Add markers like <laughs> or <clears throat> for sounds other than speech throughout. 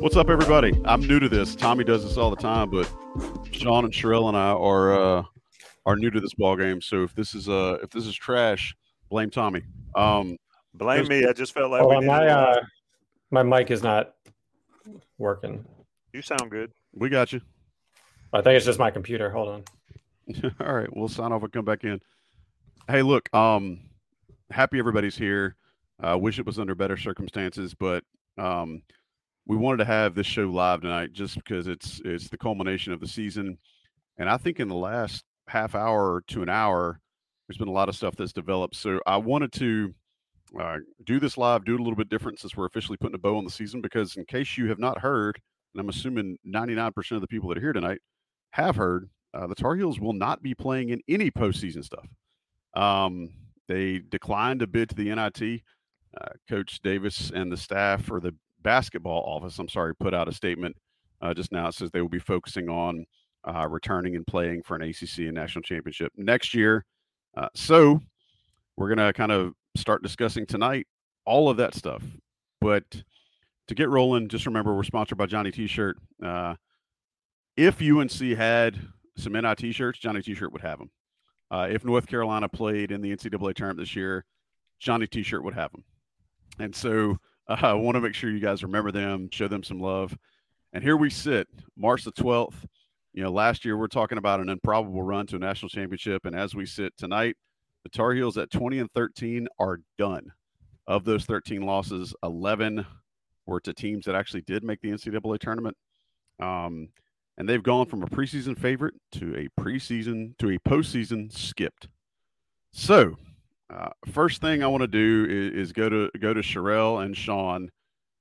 What's up, everybody? I'm new to this. Tommy does this all the time, but Sean and Sherelle and I are uh, are new to this ball game. So if this is uh if this is trash, blame Tommy. Um, Blame me. I just felt like Hold we my uh, my mic is not working. You sound good. we got you. I think it's just my computer. Hold on. <laughs> all right, we'll sign off and come back in. Hey, look, um, happy everybody's here. I uh, wish it was under better circumstances, but um, we wanted to have this show live tonight just because it's it's the culmination of the season, and I think in the last half hour to an hour, there's been a lot of stuff that's developed. So I wanted to uh, do this live, do it a little bit different since we're officially putting a bow on the season. Because in case you have not heard, and I'm assuming 99% of the people that are here tonight have heard, uh, the Tar Heels will not be playing in any postseason stuff. Um, they declined a bid to the NIT. Uh, Coach Davis and the staff, or the basketball office, I'm sorry, put out a statement uh, just now. It says they will be focusing on uh, returning and playing for an ACC and national championship next year. Uh, so we're going to kind of start discussing tonight all of that stuff. But to get rolling, just remember we're sponsored by Johnny T-shirt. Uh, if UNC had some NIT shirts, Johnny T-shirt would have them. Uh, if North Carolina played in the NCAA tournament this year, Johnny T-shirt would have them. And so <laughs> I want to make sure you guys remember them, show them some love. And here we sit, March the 12th. You know, last year we're talking about an improbable run to a national championship. And as we sit tonight, the Tar Heels at 20 and 13 are done. Of those 13 losses, 11 were to teams that actually did make the NCAA tournament. Um, and they've gone from a preseason favorite to a preseason to a postseason skipped. So, uh, first thing I want to do is, is, go to go to Sherelle and Sean.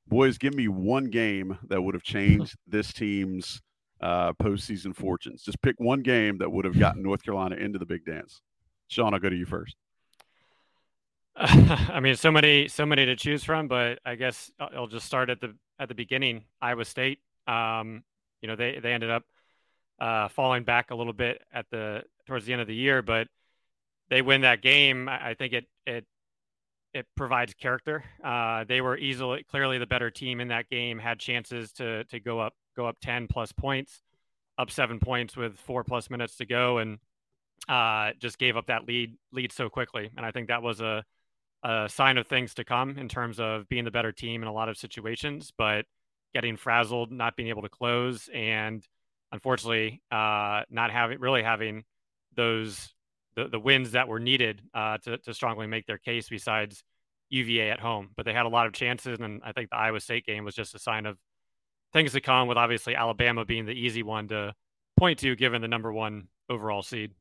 Boys, give me one game that would have changed <laughs> this team's uh, postseason fortunes. Just pick one game that would have gotten North Carolina into the big dance. Sean, I'll go to you first. <laughs> I mean, so many, so many to choose from, but I guess I'll just start at the at the beginning. Iowa State, um, you know, they they ended up uh, falling back a little bit at the towards the end of the year, but they win that game. I think it it it provides character. Uh, they were easily clearly the better team in that game. Had chances to to go up go up ten plus points, up seven points with four plus minutes to go, and uh, just gave up that lead lead so quickly. And I think that was a a sign of things to come in terms of being the better team in a lot of situations, but getting frazzled, not being able to close, and unfortunately, uh, not having really having those the, the wins that were needed uh, to, to strongly make their case besides UVA at home. But they had a lot of chances, and I think the Iowa State game was just a sign of things to come. With obviously Alabama being the easy one to point to, given the number one overall seed.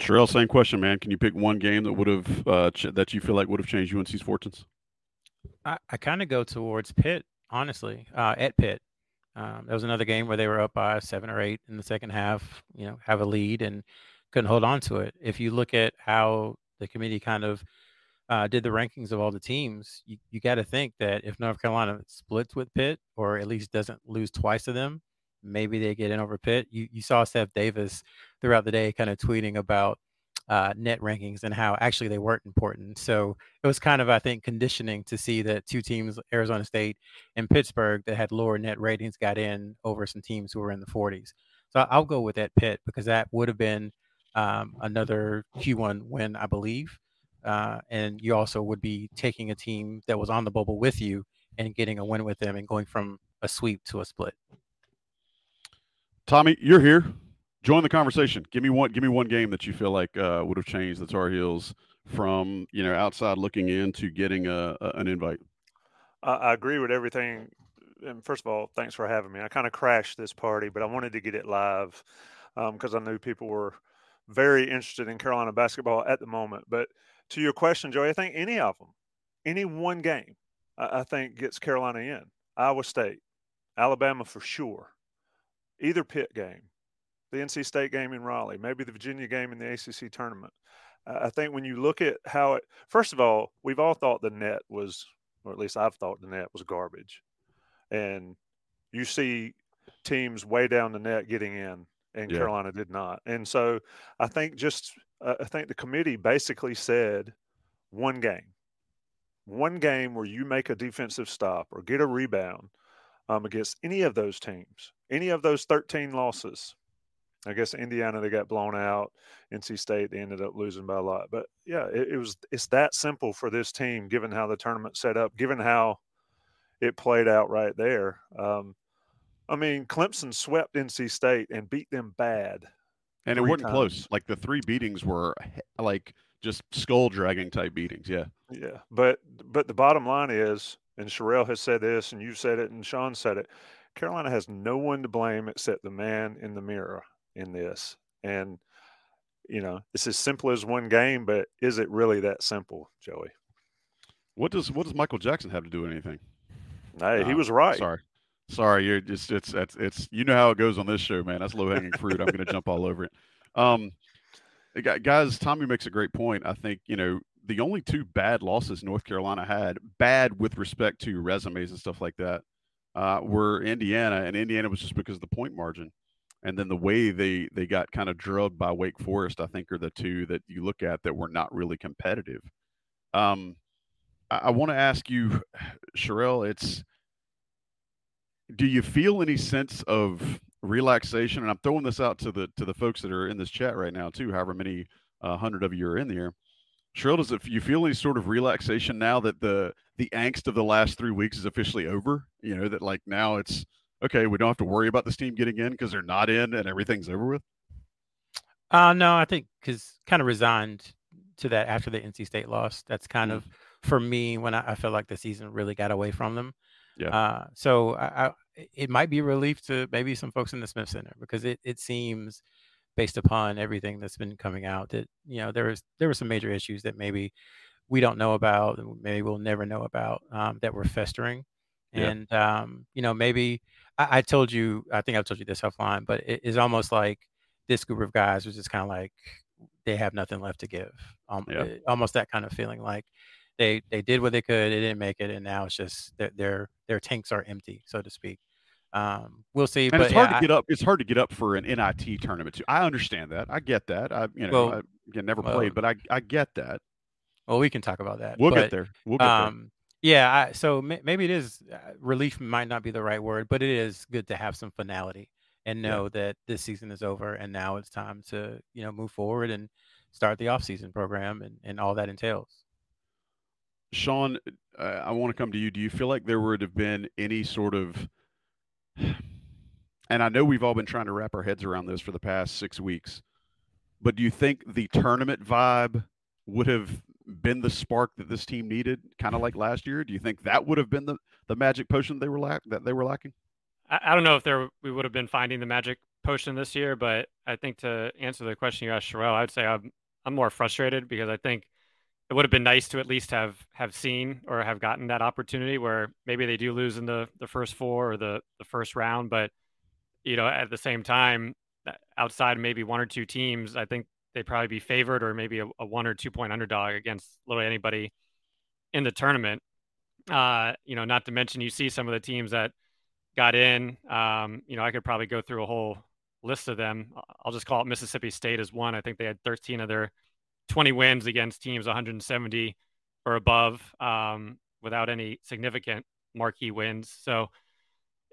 Sherelle, same question, man. Can you pick one game that would have uh, ch- that you feel like would have changed UNC's fortunes? I, I kind of go towards Pitt, honestly, uh, at Pitt. Um, there was another game where they were up by seven or eight in the second half, you know, have a lead and couldn't hold on to it. If you look at how the committee kind of uh, did the rankings of all the teams, you, you got to think that if North Carolina splits with Pitt or at least doesn't lose twice to them, maybe they get in over Pitt. You, you saw Seth Davis throughout the day kind of tweeting about uh, net rankings and how actually they weren't important. So it was kind of, I think, conditioning to see that two teams, Arizona State and Pittsburgh, that had lower net ratings got in over some teams who were in the 40s. So I'll go with that Pitt because that would have been um, another Q1 win, I believe. Uh, and you also would be taking a team that was on the bubble with you and getting a win with them and going from a sweep to a split. Tommy, you're here join the conversation. Give me one. Give me one game that you feel like uh, would have changed the Tar Heels from you know outside looking in to getting a, a an invite. I, I agree with everything. And first of all, thanks for having me. I kind of crashed this party, but I wanted to get it live because um, I knew people were very interested in Carolina basketball at the moment. But to your question, Joey, I think any of them, any one game, I, I think gets Carolina in. Iowa State, Alabama for sure. Either Pitt game, the NC State game in Raleigh, maybe the Virginia game in the ACC tournament. I think when you look at how it, first of all, we've all thought the net was, or at least I've thought the net was garbage. And you see teams way down the net getting in, and yeah. Carolina did not. And so I think just, uh, I think the committee basically said one game, one game where you make a defensive stop or get a rebound um, against any of those teams, any of those 13 losses, I guess Indiana they got blown out. NC State they ended up losing by a lot. But yeah, it, it, was it's that simple for this team, given how the tournament set up, given how it played out right there. Um, I mean, Clemson swept NC State and beat them bad, and it wasn't times. close. Like the three beatings were like just skull dragging type beatings. Yeah, yeah. But but the bottom line is, and Sherrell has said this, and you said it, and Sean said it. Carolina has no one to blame except the man in the mirror in this. And, you know, it's as simple as one game, but is it really that simple, Joey? What does what does Michael Jackson have to do with anything? Hey, he uh, was right. Sorry. Sorry, you're just it's it's it's you know how it goes on this show, man. That's low hanging fruit. I'm going <laughs> to jump all over it. Um, guys, Tommy makes a great point. I think you know the only two bad losses North Carolina had, bad with respect to resumes and stuff like that, uh, were Indiana, and Indiana was just because of the point margin and then the way they they got kind of drubbed by Wake Forest, I think, are the two that you look at that were not really competitive. Um, I, I want to ask you, <sighs> Sherrell, it's do you feel any sense of relaxation? And I'm throwing this out to the to the folks that are in this chat right now too, however many uh, hundred of you are in there. Sherrell, does it, you feel any sort of relaxation now that the the angst of the last three weeks is officially over? You know that like now it's okay, we don't have to worry about this team getting in because they're not in and everything's over with? Uh, no, I think because kind of resigned to that after the NC State loss. That's kind mm. of for me when I, I felt like the season really got away from them. Yeah. Uh, so I, I, it might be a relief to maybe some folks in the Smith Center because it, it seems based upon everything that's been coming out that you know there was there were some major issues that maybe we don't know about maybe we'll never know about um, that were festering yeah. and um, you know maybe I, I, told you, I think I've told you this offline, but it is almost like this group of guys was just kind of like they have nothing left to give. Um, yeah. it, almost that kind of feeling like they they did what they could, they didn't make it, and now it's just that their their tanks are empty, so to speak. Um, we'll see. And but it's hard yeah, to get up. It's hard to get up for an NIT tournament too. I understand that. I get that. I you know well, I, again never well, played, but I I get that. Well, we can talk about that. We'll but, get there. We'll get um, there. Yeah, I, so maybe it is uh, relief might not be the right word, but it is good to have some finality and know yeah. that this season is over and now it's time to you know move forward and start the off-season program and, and all that entails. Sean, uh, I want to come to you. Do you feel like there would have been any sort of <sighs> and I know we've all been trying to wrap our heads around this for the past six weeks, but do you think the tournament vibe would have been the spark that this team needed, kind of like last year? Do you think that would have been the, the magic potion they were lack that they were lacking? I, I don't know if there we would have been finding the magic potion this year, but I think to answer the question you asked, Sherrell, I'd say I'm I'm more frustrated because I think it would have been nice to at least have have seen or have gotten that opportunity where maybe they do lose in the the first four or the the first round, but you know at the same time, outside maybe one or two teams, I think they'd probably be favored or maybe a, a one or two point underdog against literally anybody in the tournament. Uh, you know, not to mention you see some of the teams that got in. Um, you know, I could probably go through a whole list of them. I'll just call it Mississippi State as one. I think they had 13 of their 20 wins against teams 170 or above um, without any significant marquee wins. So,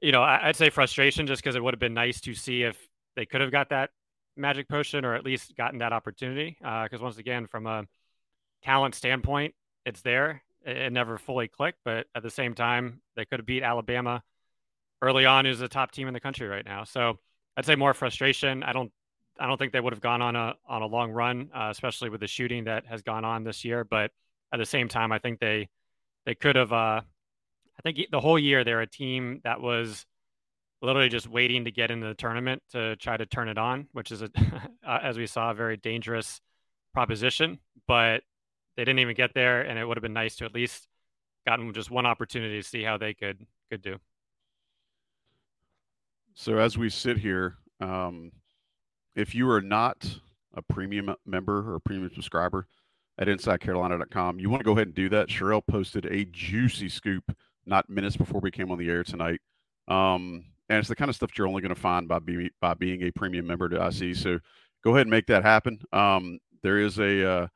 you know, I'd say frustration just because it would have been nice to see if they could have got that magic potion or at least gotten that opportunity. Because uh, once again, from a talent standpoint, it's there. It, it, never fully clicked, but at the same time, they could have beat Alabama early on, who's the top team in the country right now. So I'd say more frustration. I don't I don't think they would have gone on a on a long run, uh, especially with the shooting that has gone on this year. But at the same time, I think they they could have. Uh, I think the whole year they're a team that was literally just waiting to get into the tournament to try to turn it on, which is a, <laughs> uh, as we saw, a very dangerous proposition. But they didn't even get there, and it would have been nice to at least gotten just one opportunity to see how they could could do. So as we sit here, um, if you are not a premium member or premium subscriber at InsideCarolina.com, you want to go ahead and do that. Sherrell posted a juicy scoop not minutes before we came on the air tonight. Um, and it's the kind of stuff you're only going to find by, be, by being a premium member to IC. So go ahead and make that happen. Um, there is a uh,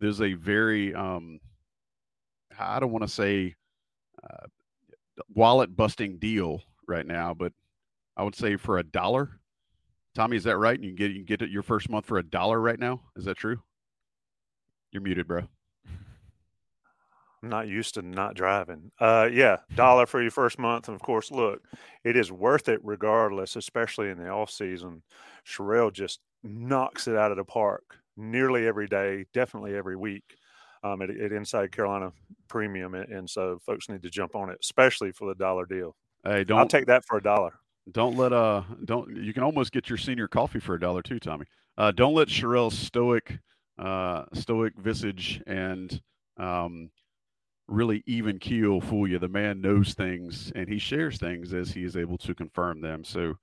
there's a very um, I don't want to say uh, wallet busting deal right now, but I would say for a dollar Tommy, is that right? You can get you can get your first month for a dollar right now. Is that true? You're muted, bro. I'm not used to not driving. Uh, yeah, dollar for your first month, and of course, look, it is worth it regardless, especially in the off season. Sherrell just knocks it out of the park nearly every day, definitely every week. Um, at, at Inside Carolina Premium, and, and so folks need to jump on it, especially for the dollar deal. Hey, don't I'll take that for a dollar. Don't let uh don't you can almost get your senior coffee for a dollar too, Tommy. Uh, don't let Sherrell's stoic uh, stoic visage and um, really even keel fool you. The man knows things and he shares things as he is able to confirm them. So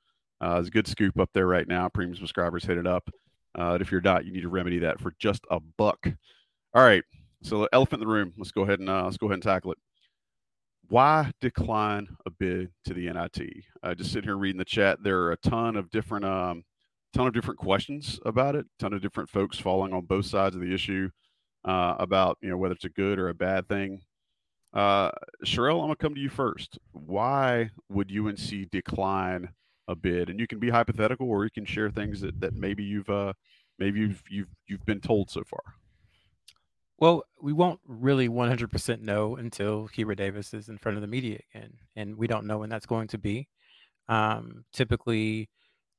uh, it's a good scoop up there right now. Premium subscribers hit it up. Uh, if you're not, you need to remedy that for just a buck. All right. So elephant in the room. Let's go ahead and uh, let's go ahead and tackle it why decline a bid to the NIT? Uh, just sitting here reading the chat, there are a ton of different, um, ton of different questions about it. ton of different folks falling on both sides of the issue uh, about you know whether it's a good or a bad thing. Uh, Sherrell, I'm gonna come to you first. Why would UNC decline a bid? And you can be hypothetical, or you can share things that, that maybe you've uh, maybe you've you've you've been told so far. Well, we won't really 100% know until Hubert Davis is in front of the media again, and we don't know when that's going to be. Um, typically,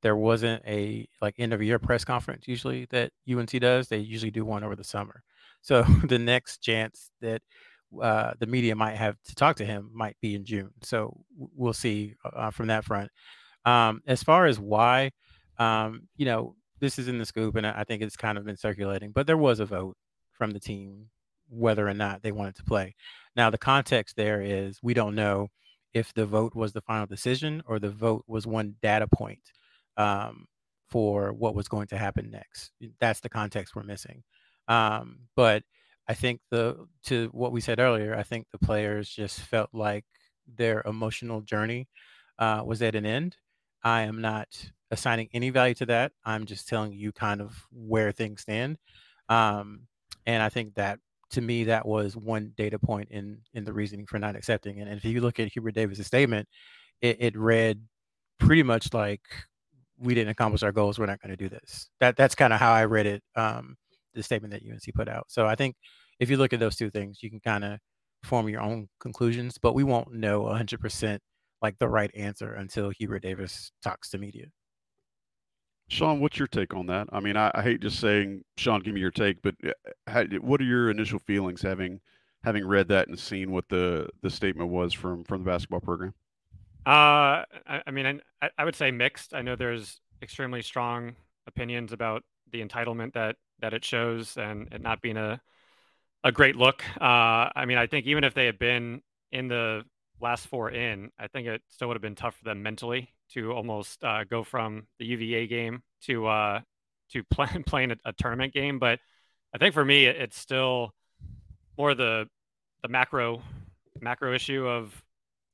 there wasn't a like end of year press conference usually that UNC does. They usually do one over the summer. <laughs> So the next chance that uh, the media might have to talk to him might be in June. So we'll see uh, from that front. Um, as far as why, um, you know, this is in the scoop, and I think it's kind of been circulating, but there was a vote from the team whether or not they wanted to play. Now, the context there is we don't know if the vote was the final decision or the vote was one data point um, for what was going to happen next. That's the context we're missing. Um, but I think the to what we said earlier, I think the players just felt like their emotional journey uh, was at an end. I am not assigning any value to that. I'm just telling you kind of where things stand. Um, and I think that to me that was one data point in in the reasoning for not accepting. And if you look at Hubert Davis's statement, it, it read pretty much like we didn't accomplish our goals. We're not going to do this. That that's kind of how I read it. Um, the statement that UNC put out. So I think if you look at those two things, you can kind of form your own conclusions. But we won't know 100% like the right answer until Hubert Davis talks to media. Sean, what's your take on that? I mean, I, I hate just saying, Sean, give me your take, but uh, how, what are your initial feelings having having read that and seen what the the statement was from from the basketball program? Uh, I, I mean, I, I would say mixed. I know there's extremely strong opinions about the entitlement that that it shows and it not being a a great look. Uh, I mean, I think even if they had been in the last four in, I think it still would have been tough for them mentally to almost uh, go from the UVA game to uh, to <laughs> play, playing a, a, tournament game. But I think for me, it, it's still more the the macro macro issue of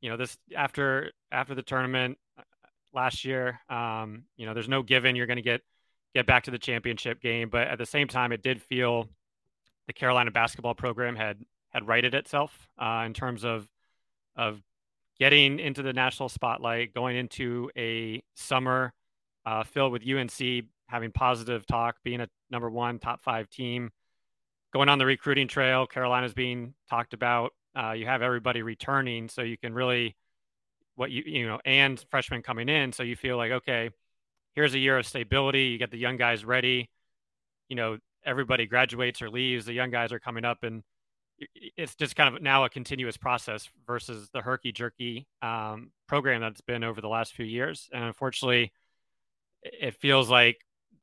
you know this after after the tournament uh, last year. Um, you know, there's no given you're going to get get back to the championship game, but at the same time, it did feel the Carolina basketball program had had righted itself uh, in terms of of getting into the national spotlight, going into a summer uh, filled with UNC having positive talk, being a number one top five team, going on the recruiting trail. Carolina's being talked about. Uh, you have everybody returning, so you can really what you you know, and freshmen coming in, so you feel like okay, here's a year of stability. You get the young guys ready. You know, everybody graduates or leaves. The young guys are coming up, and it's just kind of now a continuous process versus the herky jerky um, program that's been over the last few years. And unfortunately, it feels like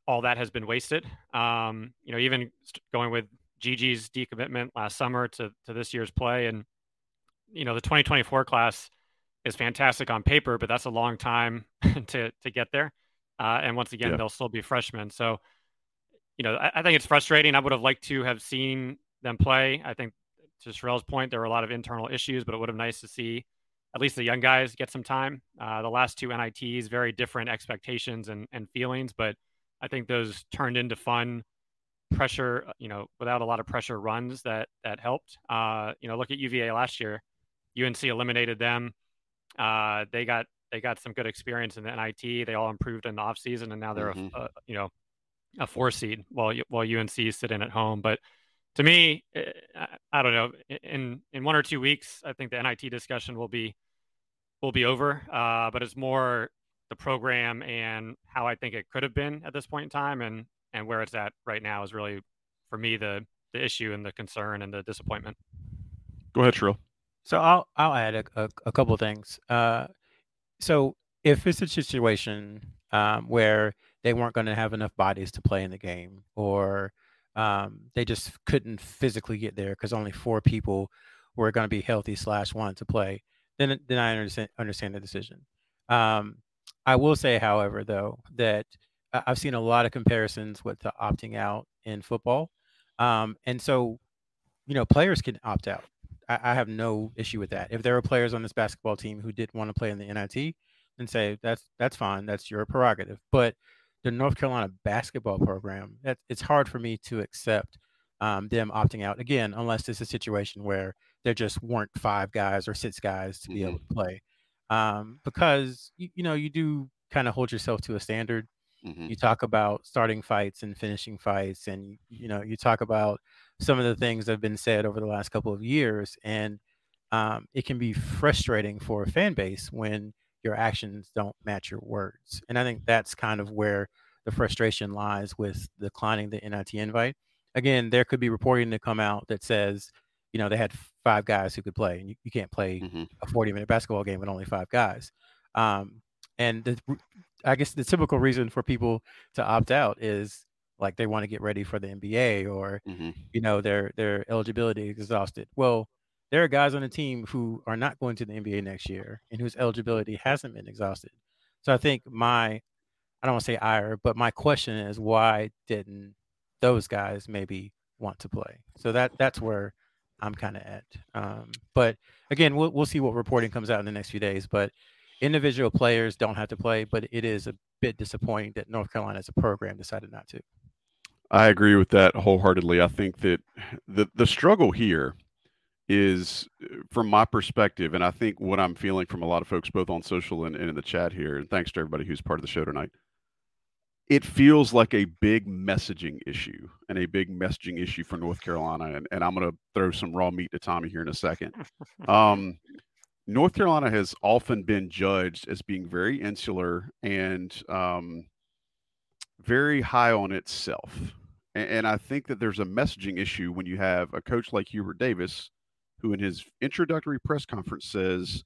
all that has been wasted. Um, you know, even going with GG's decommitment last summer to to this year's play, and you know, the 2024 class is fantastic on paper, but that's a long time <laughs> to to get there. Uh, and once again, yeah. they'll still be freshmen. So, you know, I, I, think it's frustrating. I would have liked to have seen them play. I think to Sherrell's point, there were a lot of internal issues, but it would have nice to see at least the young guys get some time. Uh, the last two NITs, very different expectations and, and feelings, but I think those turned into fun pressure, uh, you know, without a lot of pressure runs that that helped. Uh, you know, look at UVA last year. UNC eliminated them. Uh, they got they got some good experience in the NIT. They all improved in the offseason, and now they're mm-hmm. a, a, you know a four seed while while UNC sit in at home. But to me, eh, I don't know. In in one or two weeks, I think the NIT discussion will be will be over. Uh, but it's more the program and how I think it could have been at this point in time, and and where it's at right now is really for me the the issue and the concern and the disappointment. Go ahead, Sherrell. So I'll I'll add a, a, a couple of things. Uh, so if it's a situation um, where they weren't going to have enough bodies to play in the game, or um, they just couldn't physically get there because only four people were going to be healthy slash wanted to play, then then I understand understand the decision. Um, I will say, however, though, that I've seen a lot of comparisons with the opting out in football, um, and so you know players can opt out. I, I, have no issue with that. If there are players on this basketball team who didn't want to play in the NIT, then say that's that's fine. That's your prerogative. But the North Carolina basketball program, that, it's hard for me to accept um, them opting out again, unless it's a situation where there just weren't five guys or six guys to be mm-hmm. able to play. Um, because you, you, know you do kind of hold yourself to a standard. Mm-hmm. You talk about starting fights and finishing fights, and you, you know you talk about some of the things that have been said over the last couple of years, and um, it can be frustrating for a fan base when your actions don't match your words. And I think that's kind of where the frustration lies with declining the NIT invite. Again, there could be reporting to come out that says, you know, they had five guys who could play, and you, you can't play mm-hmm. a 40 minute basketball game with only five guys. Um, and the, I guess the typical reason for people to opt out is like they want to get ready for the NBA or, mm-hmm. you know, their their eligibility is exhausted. Well, there are guys on the team who are not going to the NBA next year and whose eligibility hasn't been exhausted. So I think my, I don't want to say ire, but my question is why didn't those guys maybe want to play? So that that's where I'm kind of at. Um, but again, we'll we'll see what reporting comes out in the next few days. But individual players don't have to play, but it is a bit disappointing that North Carolina as a program decided not to. I agree with that wholeheartedly. I think that the the struggle here is from my perspective, and I think what I'm feeling from a lot of folks, both on social and, and in the chat here, and thanks to everybody who's part of the show tonight. It feels like a big messaging issue and a big messaging issue for North Carolina. And, and I'm going to throw some raw meat to Tommy here in a second. Um, North Carolina has often been judged as being very insular and um, very high on itself. And, and I think that there's a messaging issue when you have a coach like Hubert Davis who in his introductory press conference says,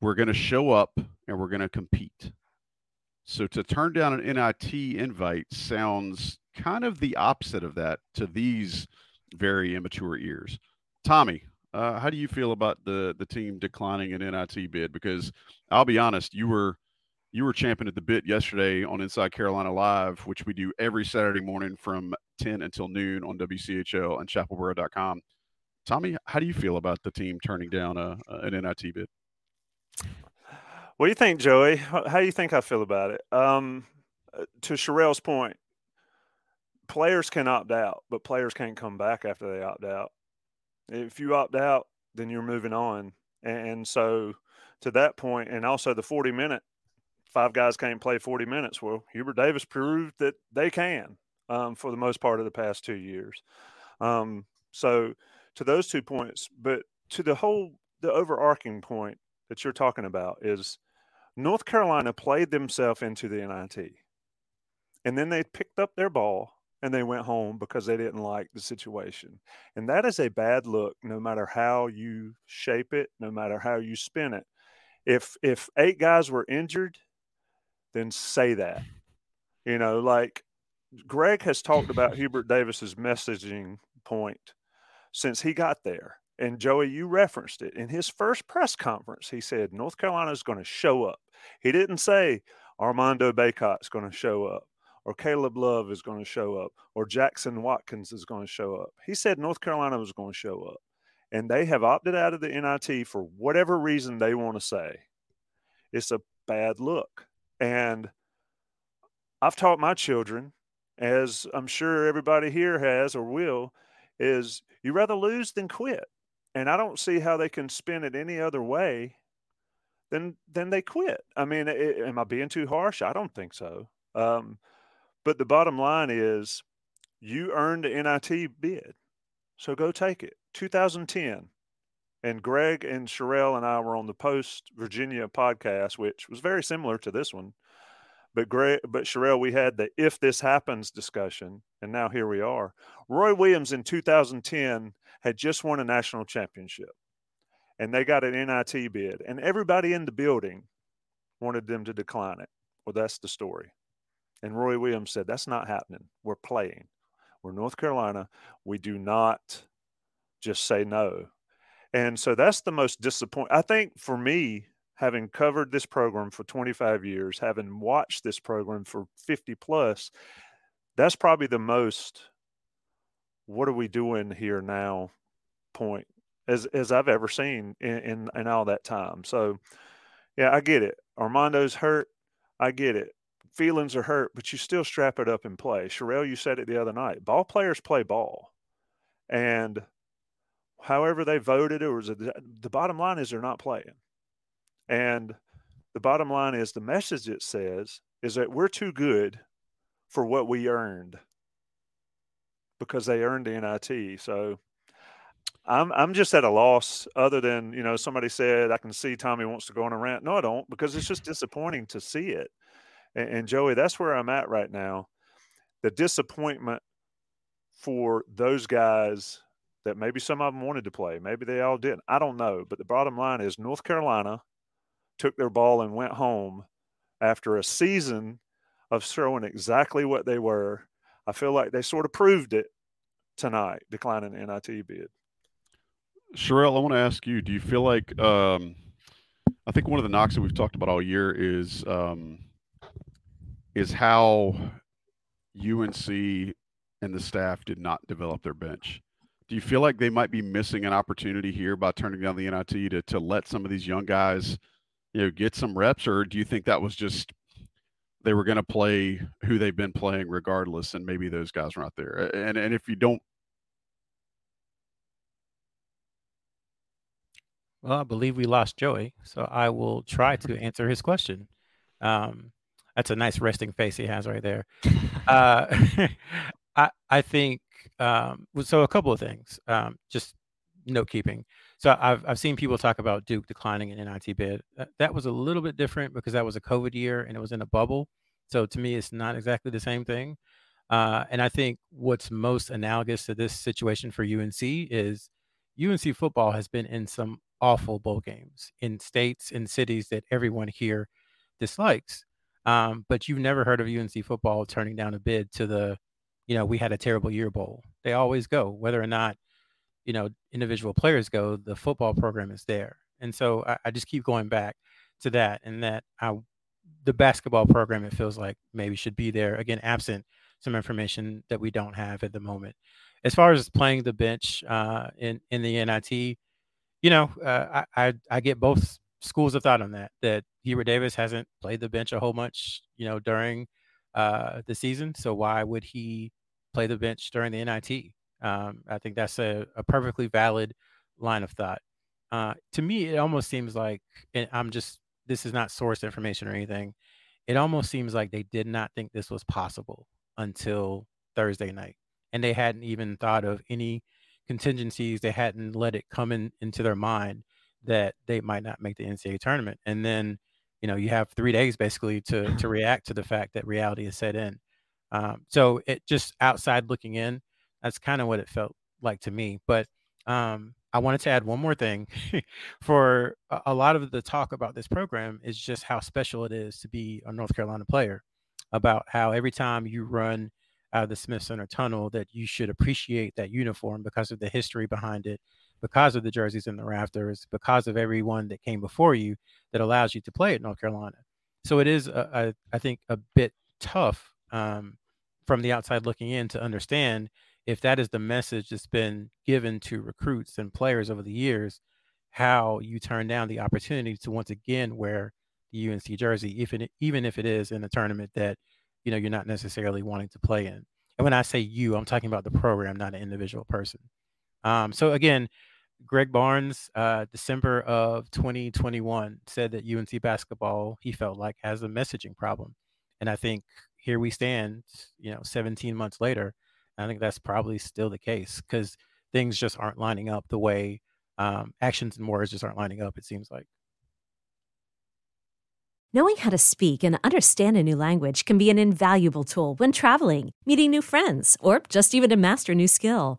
We're going to show up and we're going to compete. So to turn down an NIT invite sounds kind of the opposite of that to these very immature ears. Tommy, uh, how do you feel about the the team declining an NIT bid? Because I'll be honest, you were you were champing at the bit yesterday on Inside Carolina Live, which we do every Saturday morning from 10 until noon on WCHL and chapelboro.com. Tommy, how do you feel about the team turning down a, an NIT bid? What do you think, Joey? How do you think I feel about it? Um, uh, to Sherelle's point, players can opt out, but players can't come back after they opt out. If you opt out, then you're moving on. And so to that point, and also the 40 minute, five guys can't play 40 minutes. Well, Hubert Davis proved that they can um, for the most part of the past two years. Um, so to those two points, but to the whole, the overarching point that you're talking about is North Carolina played themselves into the NIT. And then they picked up their ball and they went home because they didn't like the situation. And that is a bad look no matter how you shape it, no matter how you spin it. If if eight guys were injured, then say that. You know, like Greg has talked about Hubert Davis's messaging point since he got there. And Joey, you referenced it in his first press conference. He said North Carolina is going to show up. He didn't say Armando Bacot's going to show up or Caleb Love is going to show up, or Jackson Watkins is going to show up. He said North Carolina was going to show up, and they have opted out of the NIT for whatever reason they want to say. It's a bad look. And I've taught my children, as I'm sure everybody here has or will, is you rather lose than quit. And I don't see how they can spin it any other way than than they quit. I mean, it, am I being too harsh? I don't think so. Um, but the bottom line is you earned an NIT bid. So go take it. 2010. And Greg and Sherelle and I were on the Post Virginia podcast, which was very similar to this one. But Greg, but Sherelle, we had the if this happens discussion, and now here we are. Roy Williams in 2010 had just won a national championship, and they got an NIT bid, and everybody in the building wanted them to decline it. Well, that's the story. And Roy Williams said, That's not happening. We're playing. We're North Carolina. We do not just say no. And so that's the most disappointing. I think for me, having covered this program for 25 years, having watched this program for 50 plus, that's probably the most what are we doing here now point as as I've ever seen in, in, in all that time. So yeah, I get it. Armando's hurt. I get it feelings are hurt, but you still strap it up and play. Sherelle, you said it the other night. Ball players play ball. And however they voted, it was the bottom line is they're not playing. And the bottom line is the message it says is that we're too good for what we earned because they earned the NIT. So I'm I'm just at a loss other than, you know, somebody said I can see Tommy wants to go on a rant. No, I don't, because it's just disappointing to see it. And, and Joey, that's where I'm at right now. The disappointment for those guys that maybe some of them wanted to play, maybe they all didn't. I don't know. But the bottom line is North Carolina took their ball and went home after a season of showing exactly what they were. I feel like they sort of proved it tonight, declining the NIT bid. Sherelle, I want to ask you: Do you feel like um, I think one of the knocks that we've talked about all year is um, is how UNC and the staff did not develop their bench. Do you feel like they might be missing an opportunity here by turning down the NIT to, to let some of these young guys, you know, get some reps, or do you think that was just they were going to play who they've been playing regardless, and maybe those guys are not there? And and if you don't, well, I believe we lost Joey, so I will try to <laughs> answer his question. Um, that's a nice resting face he has right there. <laughs> uh, <laughs> I I think um, so. A couple of things, um, just note keeping. So I've I've seen people talk about Duke declining an NIT bid. That, that was a little bit different because that was a COVID year and it was in a bubble. So to me, it's not exactly the same thing. Uh, and I think what's most analogous to this situation for UNC is UNC football has been in some awful bowl games in states and cities that everyone here dislikes. Um, but you've never heard of UNC football turning down a bid to the, you know, we had a terrible year bowl. They always go, whether or not you know individual players go. The football program is there, and so I, I just keep going back to that, and that I, the basketball program it feels like maybe should be there again, absent some information that we don't have at the moment. As far as playing the bench uh, in in the NIT, you know, uh, I, I I get both schools of thought on that. That Hubert Davis hasn't played the bench a whole much, you know, during uh, the season. So why would he play the bench during the NIT? Um, I think that's a, a, perfectly valid line of thought. Uh, to me, it almost seems like, and I'm just, this is not source information or anything. It almost seems like they did not think this was possible until Thursday night. And they hadn't even thought of any contingencies. They hadn't let it come in into their mind that they might not make the NCAA tournament. And then, you know, you have three days basically to to react to the fact that reality is set in. Um, so it just outside looking in, that's kind of what it felt like to me. But um, I wanted to add one more thing. <laughs> For a, lot of the talk about this program is just how special it is to be a North Carolina player. About how every time you run out of the Smith Center tunnel, that you should appreciate that uniform because of the history behind it, because of the jerseys in the rafters, because of everyone that came before you that allows you to play at North Carolina. So it is, a, a, I think, a bit tough um, from the outside looking in to understand if that is the message that's been given to recruits and players over the years, how you turn down the opportunity to once again wear the UNC jersey, if it, even if it is in a tournament that you know you're not necessarily wanting to play in. And when I say you, I'm talking about the program, not an individual person. Um, so again, Greg Barnes, uh, December of 2021, said that UNC basketball he felt like has a messaging problem, and I think here we stand, you know, 17 months later. I think that's probably still the case because things just aren't lining up the way um, actions and words just aren't lining up. It seems like. Knowing how to speak and understand a new language can be an invaluable tool when traveling, meeting new friends, or just even to master a new skill.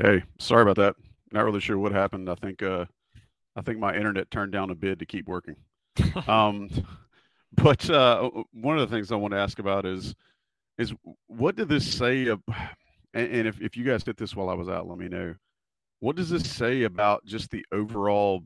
Hey, sorry about that. Not really sure what happened. I think uh, I think my internet turned down a bid to keep working. <laughs> um, but uh, one of the things I want to ask about is is what did this say? Of, and, and if, if you guys did this while I was out, let me know. What does this say about just the overall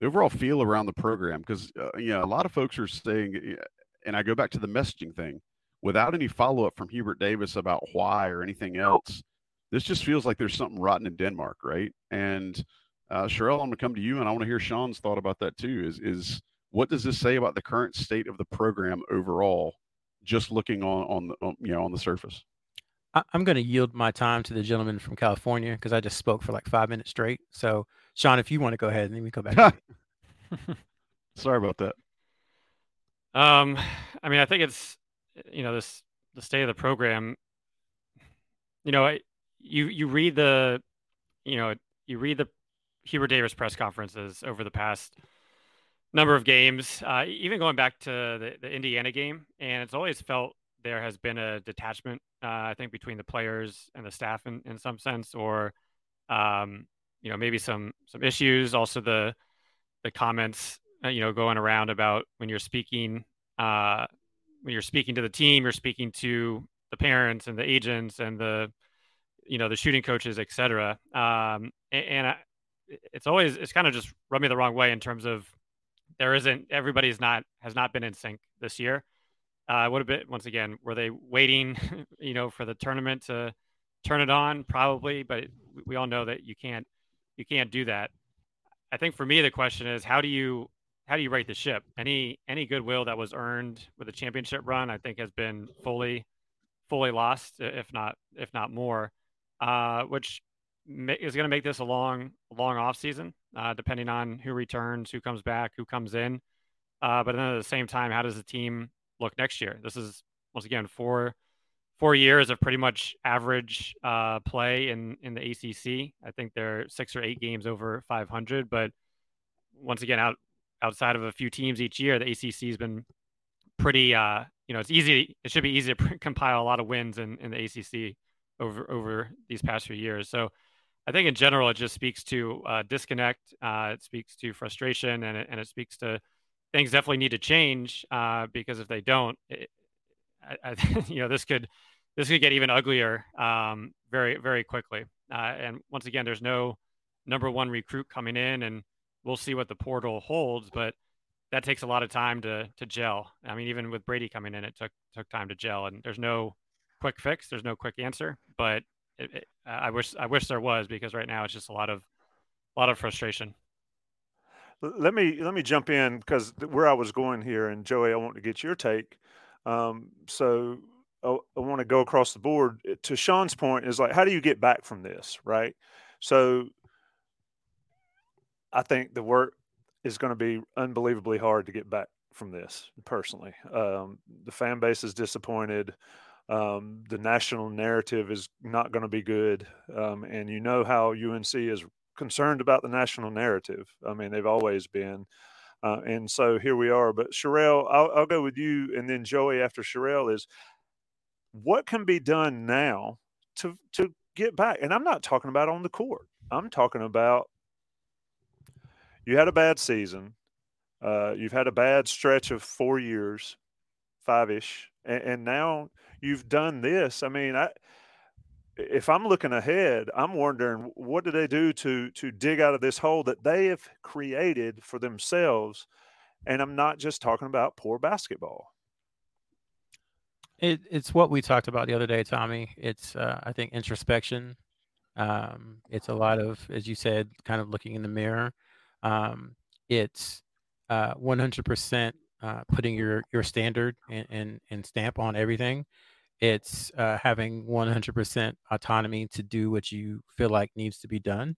the overall feel around the program? Because uh, you know a lot of folks are saying, and I go back to the messaging thing, without any follow up from Hubert Davis about why or anything else this just feels like there's something rotten in Denmark, right? And uh, Sherelle, I'm going to come to you, and I want to hear Sean's thought about that too. Is is what does this say about the current state of the program overall? Just looking on on, the, on you know on the surface. I'm going to yield my time to the gentleman from California because I just spoke for like five minutes straight. So, Sean, if you want to go ahead, and then we go back. <laughs> <laughs> Sorry about that. Um, I mean, I think it's you know this the state of the program. You know, I, you you read the you know you read the Hubert Davis press conferences over the past number of games, uh, even going back to the, the Indiana game, and it's always felt there has been a detachment, uh, I think, between the players and the staff in, in some sense, or um, you know maybe some some issues. Also the the comments uh, you know, going around about when you're speaking, uh, when you're speaking to the team, you're speaking to the parents and the agents and the, you know, the shooting coaches, et cetera. Um, and, and I, it's always it's kind of just rubbed me the wrong way in terms of there isn't everybody's not has not been in sync this year. Uh, what a bit once again were they waiting, <laughs> you know, for the tournament to turn it on? Probably, but we all know that you can't you can't do that. I think for me the question is how do you how do you rate the ship? Any any goodwill that was earned with the championship run, I think, has been fully fully lost, if not if not more. Uh, which is going to make this a long, long off season, uh, depending on who returns, who comes back, who comes in. Uh, but then at the same time, how does the team look next year? This is once again four four years of pretty much average uh, play in in the ACC. I think they're six or eight games over 500, but once again, out outside of a few teams each year, the ACC has been pretty. Uh, you know, it's easy. It should be easy to <laughs> compile a lot of wins in, in the ACC over over these past few years. So I think in general, it just speaks to uh, disconnect. Uh, it speaks to frustration, and it, and it speaks to things definitely need to change uh, because if they don't, it, I, I, <laughs> you know, this could this could get even uglier um, very very quickly. Uh, and once again, there's no number one recruit coming in, and we'll see what the portal holds, but that takes a lot of time to to gel. I mean, even with Brady coming in, it took took time to gel, and there's no quick fix. There's no quick answer, but it, it, I wish I wish there was because right now it's just a lot of a lot of frustration. Let me let me jump in because where I was going here, and Joey, I want to get your take. Um, so I, I want to go across the board. To Sean's point, is like, how do you get back from this, right? So I think the work is going to be unbelievably hard to get back from this. Personally, um, the fan base is disappointed um, the national narrative is not going to be good. Um, and you know how UNC is concerned about the national narrative. I mean, they've always been. Uh, and so here we are. But Sherrell, I'll, I'll, go with you, and then Joey after Sherrell is what can be done now to to get back. And I'm not talking about on the court. I'm talking about you had a bad season. Uh, you've had a bad stretch of four years, five ish, and, and now you've done this. I mean, I if I'm looking ahead, I'm wondering what do they do to to dig out of this hole that they have created for themselves. And I'm not just talking about poor basketball. It, it's what we talked about the other day, Tommy. It's uh, I think introspection. Um, it's a lot of, as you said, kind of looking in the mirror. Um, it's uh, 100% uh, putting your your standard and, and, and stamp on everything. It's uh, having 100% autonomy to do what you feel like needs to be done.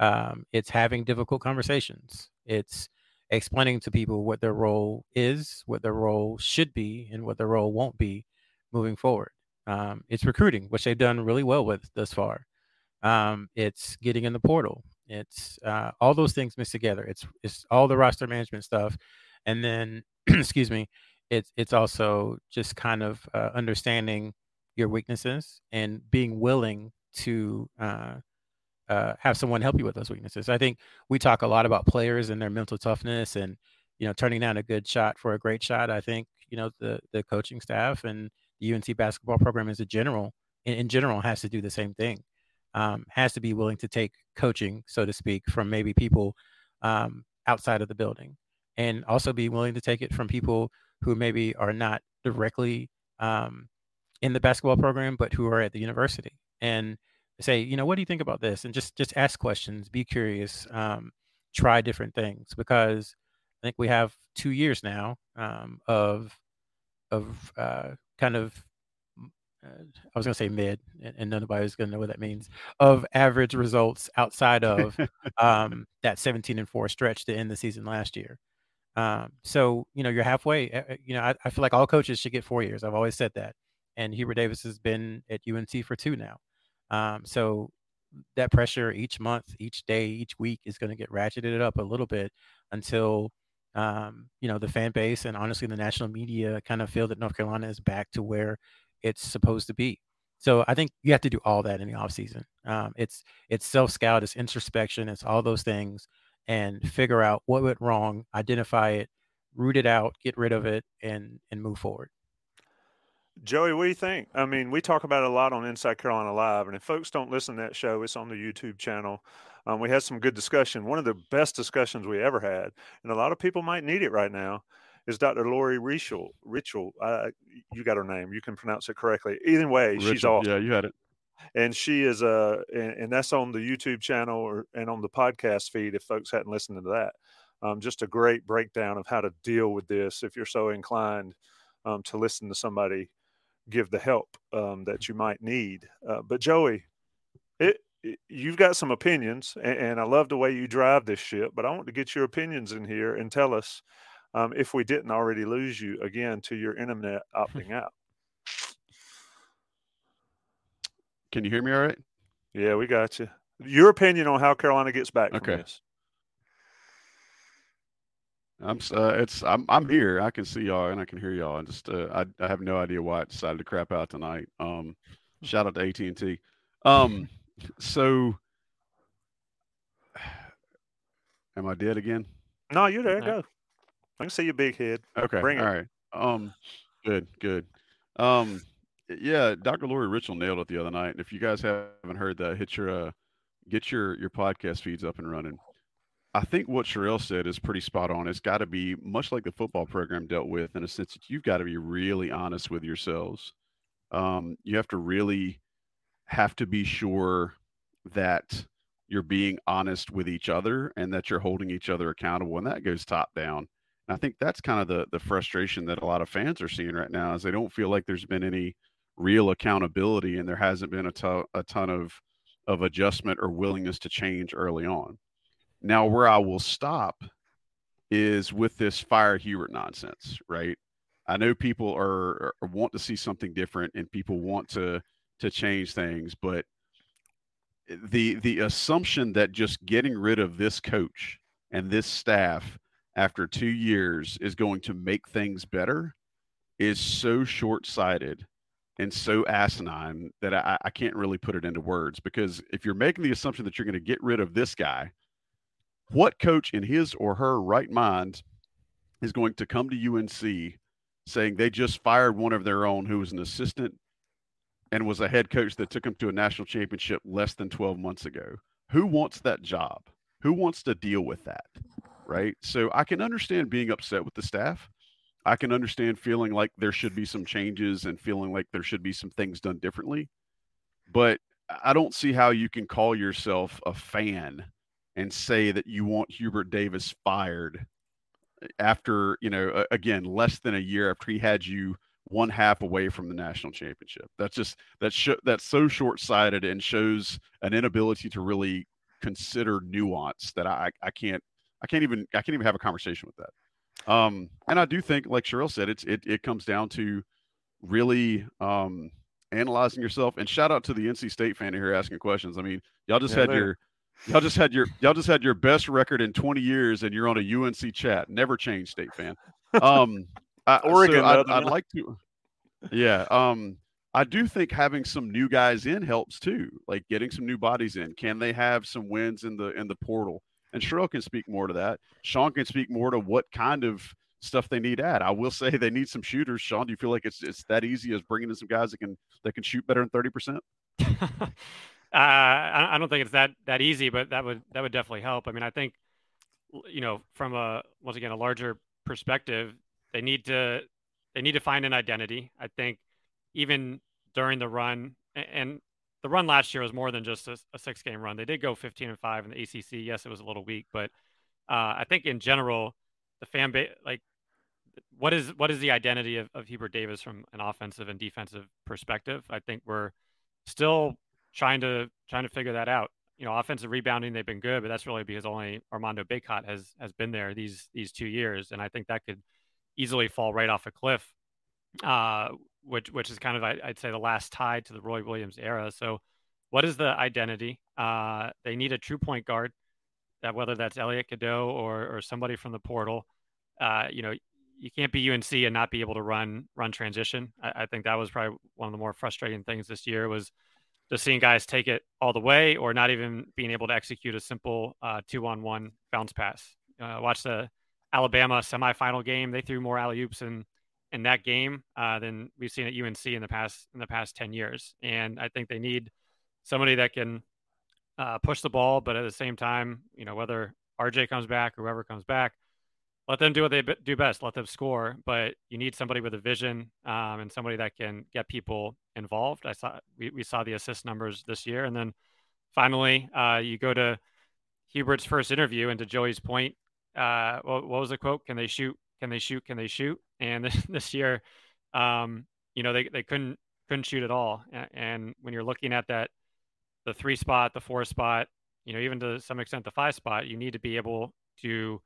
Um, it's having difficult conversations. It's explaining to people what their role is, what their role should be, and what their role won't be moving forward. Um, it's recruiting, which they've done really well with thus far. Um, it's getting in the portal. It's uh, all those things mixed together. It's it's all the roster management stuff, and then <clears throat> excuse me, it's it's also just kind of uh, understanding your weaknesses and being willing to uh, uh, have someone help you with those weaknesses. I think we talk a lot about players and their mental toughness and you know turning down a good shot for a great shot. I think you know the the coaching staff and the UNC basketball program as a general in, in general has to do the same thing. Um, has to be willing to take coaching, so to speak, from maybe people um, outside of the building, and also be willing to take it from people who maybe are not directly um, in the basketball program, but who are at the university and say, you know, what do you think about this? And just just ask questions, be curious, um, try different things because I think we have two years now um, of of uh, kind of uh, I was going to say mid, and, and nobody's going to know what that means. Of average results outside of <laughs> um, that 17 and four stretch to end the season last year. Um, so you know you're halfway. Eh, eh, you know I, I, feel like all coaches should get four years. I've always said that, and Hubert Davis has been at UNC for two now. Um, so that pressure each month, each day, each week is going to get ratcheted up a little bit until um, you know the fan base and honestly the national media kind of feel that North Carolina is back to where it's supposed to be. So I think you have to do all that in the off season. Um, it's it's self scout, it's introspection, it's all those things and figure out what went wrong, identify it, root it out, get rid of it, and and move forward. Joey, what do you think? I mean, we talk about it a lot on Inside Carolina Live, and if folks don't listen to that show, it's on the YouTube channel. Um, we had some good discussion. One of the best discussions we ever had, and a lot of people might need it right now, is Dr. Lori Richel. Richel, uh, you got her name. You can pronounce it correctly. Either way, Richel, she's awesome. Yeah, you had it. And she is uh, and, and that's on the YouTube channel or, and on the podcast feed. If folks hadn't listened to that, um, just a great breakdown of how to deal with this if you're so inclined um, to listen to somebody give the help um, that you might need. Uh, but Joey, it, it, you've got some opinions, and, and, I love the way you drive this ship. But I want to get your opinions in here and tell us um, if we didn't already lose you again to your internet opting out. Can you hear me all right? Yeah, we got you. Your opinion on how Carolina gets back okay. from this. I'm uh, it's I'm I'm here. I can see y'all and I can hear y'all. And just uh, I I have no idea why I decided to crap out tonight. Um, shout out to AT and T. Um, so <sighs> am I dead again? No, you're there. Go. I can see your big head. Okay. Bring it. right. Um, good, good. Um, yeah, Dr. Lori Richel nailed it the other night. And if you guys haven't heard that, hit your uh, get your your podcast feeds up and running. I think what Sherrell said is pretty spot on. It's got to be much like the football program dealt with in a sense that you've got to be really honest with yourselves. Um, you have to really have to be sure that you're being honest with each other and that you're holding each other accountable. And that goes top down. And I think that's kind of the the frustration that a lot of fans are seeing right now is they don't feel like there's been any real accountability and there hasn't been a, to- a ton of of adjustment or willingness to change early on. Now, where I will stop is with this fire Hubert nonsense, right? I know people are, are, want to see something different and people want to to change things, but the the assumption that just getting rid of this coach and this staff after two years is going to make things better is so short-sighted and so asinine that I, I can't really put it into words because if you're making the assumption that you're going to get rid of this guy what coach in his or her right mind is going to come to UNC saying they just fired one of their own who was an assistant and was a head coach that took them to a national championship less than 12 months ago? Who wants that job? Who wants to deal with that? Right. So I can understand being upset with the staff. I can understand feeling like there should be some changes and feeling like there should be some things done differently. But I don't see how you can call yourself a fan and say that you want Hubert Davis fired eh, after, you know, again, less than a year after he had you one half away from the national championship. That's just that's sh- that's so short-sighted and shows an inability to really consider nuance that I I can't I can't even I can't even have a conversation with that. Um, and I do think, like Sherrell said, it's it it comes down to really um analyzing yourself. And shout out to the NC State fan here asking questions. I mean, y'all just yeah, had your Y'all just had your y'all just had your best record in 20 years, and you're on a UNC chat. Never change, state fan. Um, <laughs> I, Oregon. So I'd, I'd like to. Yeah. Um, I do think having some new guys in helps too, like getting some new bodies in. Can they have some wins in the in the portal? And Sherrell can speak more to that. Sean can speak more to what kind of stuff they need at. I will say they need some shooters. Sean, do you feel like it's it's that easy as bringing in some guys that can that can shoot better than thirty percent? <laughs> Uh, I don't think it's that that easy, but that would that would definitely help. I mean, I think you know from a once again a larger perspective, they need to they need to find an identity. I think even during the run and the run last year was more than just a, a six game run. They did go 15 and five in the ACC. Yes, it was a little weak, but uh, I think in general the fan base like what is what is the identity of, of Hubert Davis from an offensive and defensive perspective? I think we're still trying to trying to figure that out. You know, offensive rebounding they've been good, but that's really because only Armando Bacot has has been there these these two years, and I think that could easily fall right off a cliff. Uh, which which is kind of I'd say the last tie to the Roy Williams era. So, what is the identity? Uh, they need a true point guard. That whether that's Elliot Cadeau or or somebody from the portal. Uh, you know, you can't be UNC and not be able to run run transition. I, I, think that was probably one of the more frustrating things this year was just seeing guys take it all the way or not even being able to execute a simple uh, two on one bounce pass. Uh, watch the Alabama semifinal game. They threw more alley oops in in that game uh, than we've seen at UNC in the past in the past ten years. And I think they need somebody that can uh, push the ball, but at the same time, you know, whether RJ comes back whoever comes back, let them do what they do best. Let them score, but you need somebody with a vision um, and somebody that can get people involved. I saw we, we saw the assist numbers this year, and then finally, uh, you go to Hubert's first interview, and to Joey's point, uh, what, what was the quote? Can they shoot? Can they shoot? Can they shoot? And <laughs> this, year, um, you know, they, they couldn't couldn't shoot at all. And when you're looking at that, the three spot, the four spot, you know, even to some extent the five spot, you need to be able to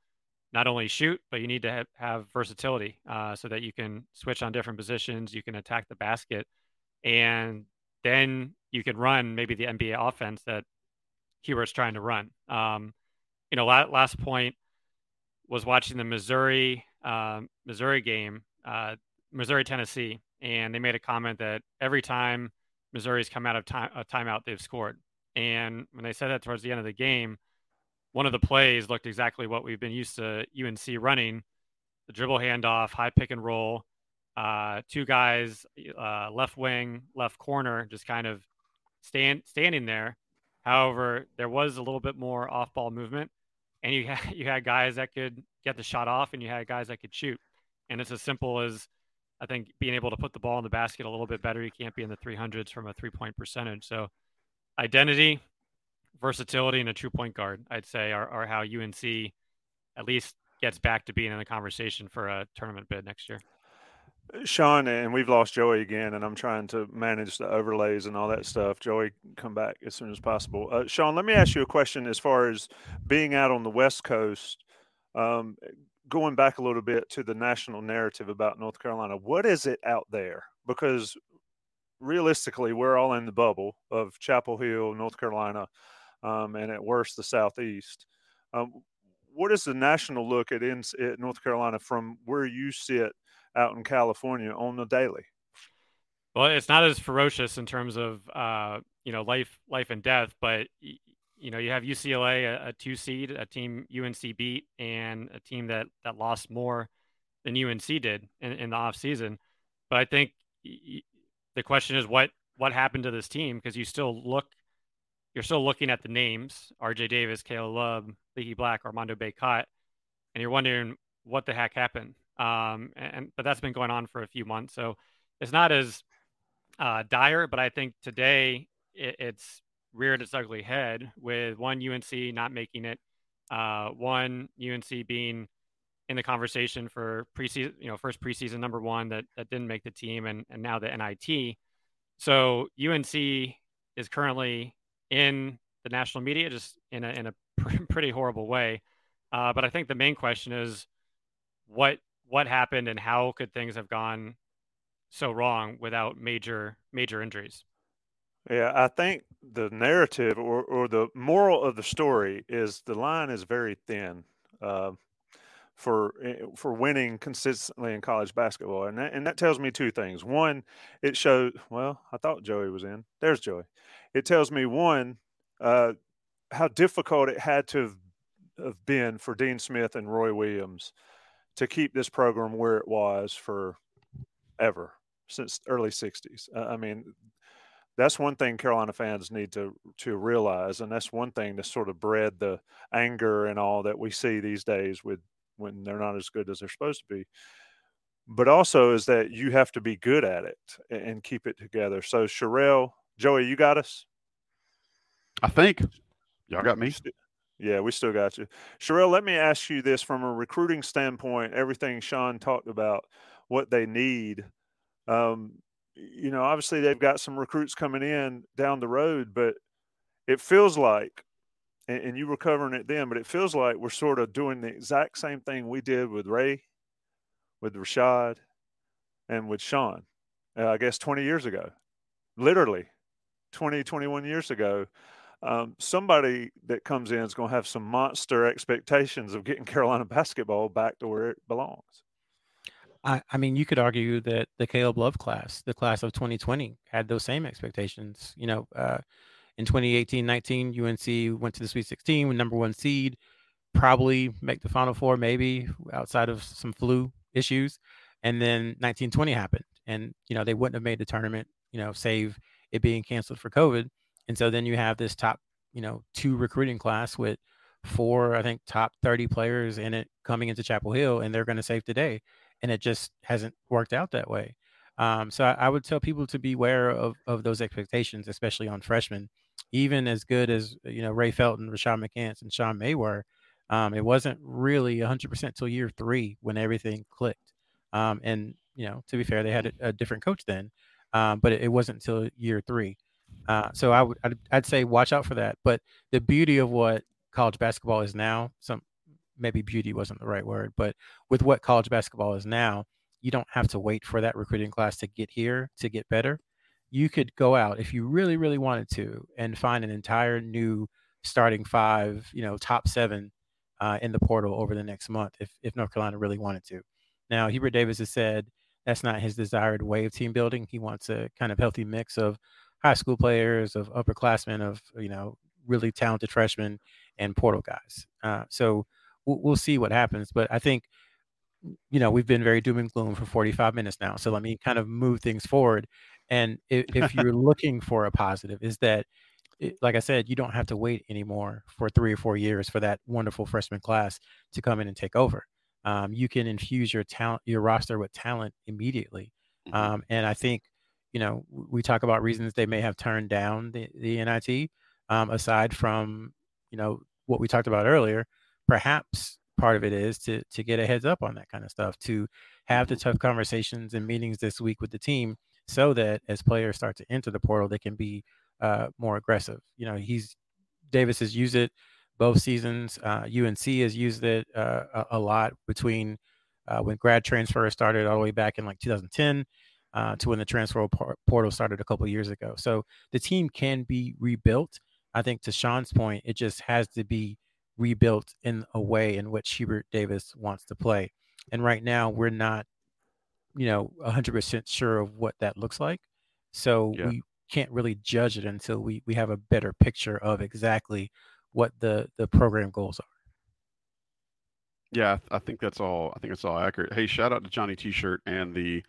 not only shoot, but you need to have, have versatility uh, so that you can switch on different positions, you can attack the basket, and then you can run maybe the NBA offense that Hubert's trying to run. Um, you know, last, last point was watching the Missouri uh, Missouri game, uh, Missouri Tennessee, and they made a comment that every time Missouri's come out of time a timeout, they've scored. And when they said that towards the end of the game, one of the plays looked exactly what we've been used to UNC running: the dribble handoff, high pick and roll, uh, two guys, uh, left wing, left corner, just kind of stand standing there. However, there was a little bit more off ball movement, and you had <laughs> you had guys that could get the shot off, and you had guys that could shoot. And it's as simple as I think being able to put the ball in the basket a little bit better. You can't be in the 300s from a three point percentage. So, identity, versatility, and a true point guard, I'd say, are, are how UNC at least gets back to being in the conversation for a tournament bid next year. Sean, and we've lost Joey again, and I'm trying to manage the overlays and all that stuff. Joey, come back as soon as possible. Uh, Sean, let me ask you a question as far as being out on the West Coast, um, going back a little bit to the national narrative about North Carolina. What is it out there? Because realistically, we're all in the bubble of Chapel Hill, North Carolina, um, and at worst, the Southeast. Um, what is the national look at, in, at North Carolina from where you sit – out in California on the daily. Well, it's not as ferocious in terms of uh, you know life, life and death, but you know you have UCLA, a, a, two seed, a team UNC beat, and a team that that lost more than UNC did in, in the off season. But I think the question is what what happened to this team because you still look you're still looking at the names RJ Davis, Caleb Love, Leaky Black, Armando Bacot, and you're wondering what the heck happened. Um, and but that's been going on for a few months, so it's not as uh, dire. But I think today it, it's reared its ugly head with one UNC not making it, uh, one UNC being in the conversation for preseason, you know, first preseason number one that that didn't make the team, and and now the NIT. So UNC is currently in the national media, just in a in a <laughs> pretty horrible way. Uh, but I think the main question is what what happened and how could things have gone so wrong without major major injuries? Yeah, I think the narrative or, or the moral of the story is the line is very thin uh, for eh, for winning consistently in college basketball, and that, and that tells me two things. One, it shows. Well, I thought Joey was in. There's Joey. It tells me one uh, how difficult it had to have, been for Dean Smith and Roy Williams to keep this program where it was for ever since early 60s. Uh, I mean, that's one thing Carolina fans need to to realize, and that's one thing that sort of bred the anger and all that we see these days with when they're not as good as they're supposed to be. But also is that you have to be good at it and keep it together. So Sherrell, Joey, you got us. I think y'all got me. Yeah, we still got you. Sherrell, let me ask you this from a recruiting standpoint, everything Sean talked about, what they need. Um, you know, obviously they've got some recruits coming in down the road, but it feels like, and, and you were covering it then, but it feels like we're sort of doing the exact same thing we did with Ray, with Rashad, and with Sean, uh, I guess 20 years ago, literally 20, 21 years ago um, somebody that comes in is going to have some monster expectations of getting <laughs> Carolina basketball back to where it belongs. I, I mean, you could argue that the Caleb Love class, the class of 2020, had those same expectations. You know, uh, in 2018-19, UNC went to the Sweet 16 with number one seed, probably make the Final Four, maybe outside of some flu issues, and then 1920 happened, and you know they wouldn't have made the tournament, you know, save it being canceled for COVID, and so then you have this top, you know, two recruiting class with four, I think, top 30 players in it coming into Chapel Hill, and they're going to save today and it just hasn't worked out that way. Um, so I, I, would tell people to beware of of those expectations, especially on freshmen. Even as good as you know Ray Felton, Rashad McCants, and Sean May were, um, it wasn't really 100% till year three when everything clicked. Um, and you know, to be fair, they had a, a different coach then, um, but it, it, wasn't until year three. Uh, so I would I'd, I'd say watch out for that. But the beauty of what college basketball is now, some maybe beauty wasn't the right word, but with what college basketball is now, you don't have to wait for that recruiting class to get here to get better. You could go out if you really, really wanted to and find an entire new starting five, you know, top seven uh, in the portal over the next month if, if North Carolina really wanted to. Now, Hubert Davis has said that's not his desired way of team building. He wants a kind of healthy mix of high school players, of upperclassmen, of, you know, really talented freshmen and portal guys. Uh, so we'll, see what happens. But I think, you know, we've been very doom and gloom for 45 minutes now. So let me kind of move things forward. And if, if <laughs> you're looking for a positive, is that, it, like I said, you don't have to wait anymore for three or four years for that wonderful freshman class to come in and take over. Um, you can infuse your talent, your roster with talent immediately. Mm-hmm. Um, and I think, you know, we talk about reasons they may have turned down the, the NIT, um, aside from, you know, what we talked about earlier, perhaps part of it is to to get a heads up on that kind of stuff to have the mm-hmm. tough conversations and meetings this week with the team so that as players start to enter the portal they can be uh, more aggressive. You know he's davis has used it both seasons uh, unc has used it uh, a, a, lot between uh, when grad transfer started all the way back in like 2010 uh, to when the transfer portal started a couple years ago. So the team can be rebuilt. I think to sean's point it just has to be rebuilt in a way in which Hubert Davis wants to play. And right now, we're not, you know, 100% sure of what that looks like. So yeah. we can't really judge it until we, we have a better picture of exactly what the, the program goals are. Yeah, I think that's all. I think it's all accurate. Hey, shout out to Johnny T-shirt and the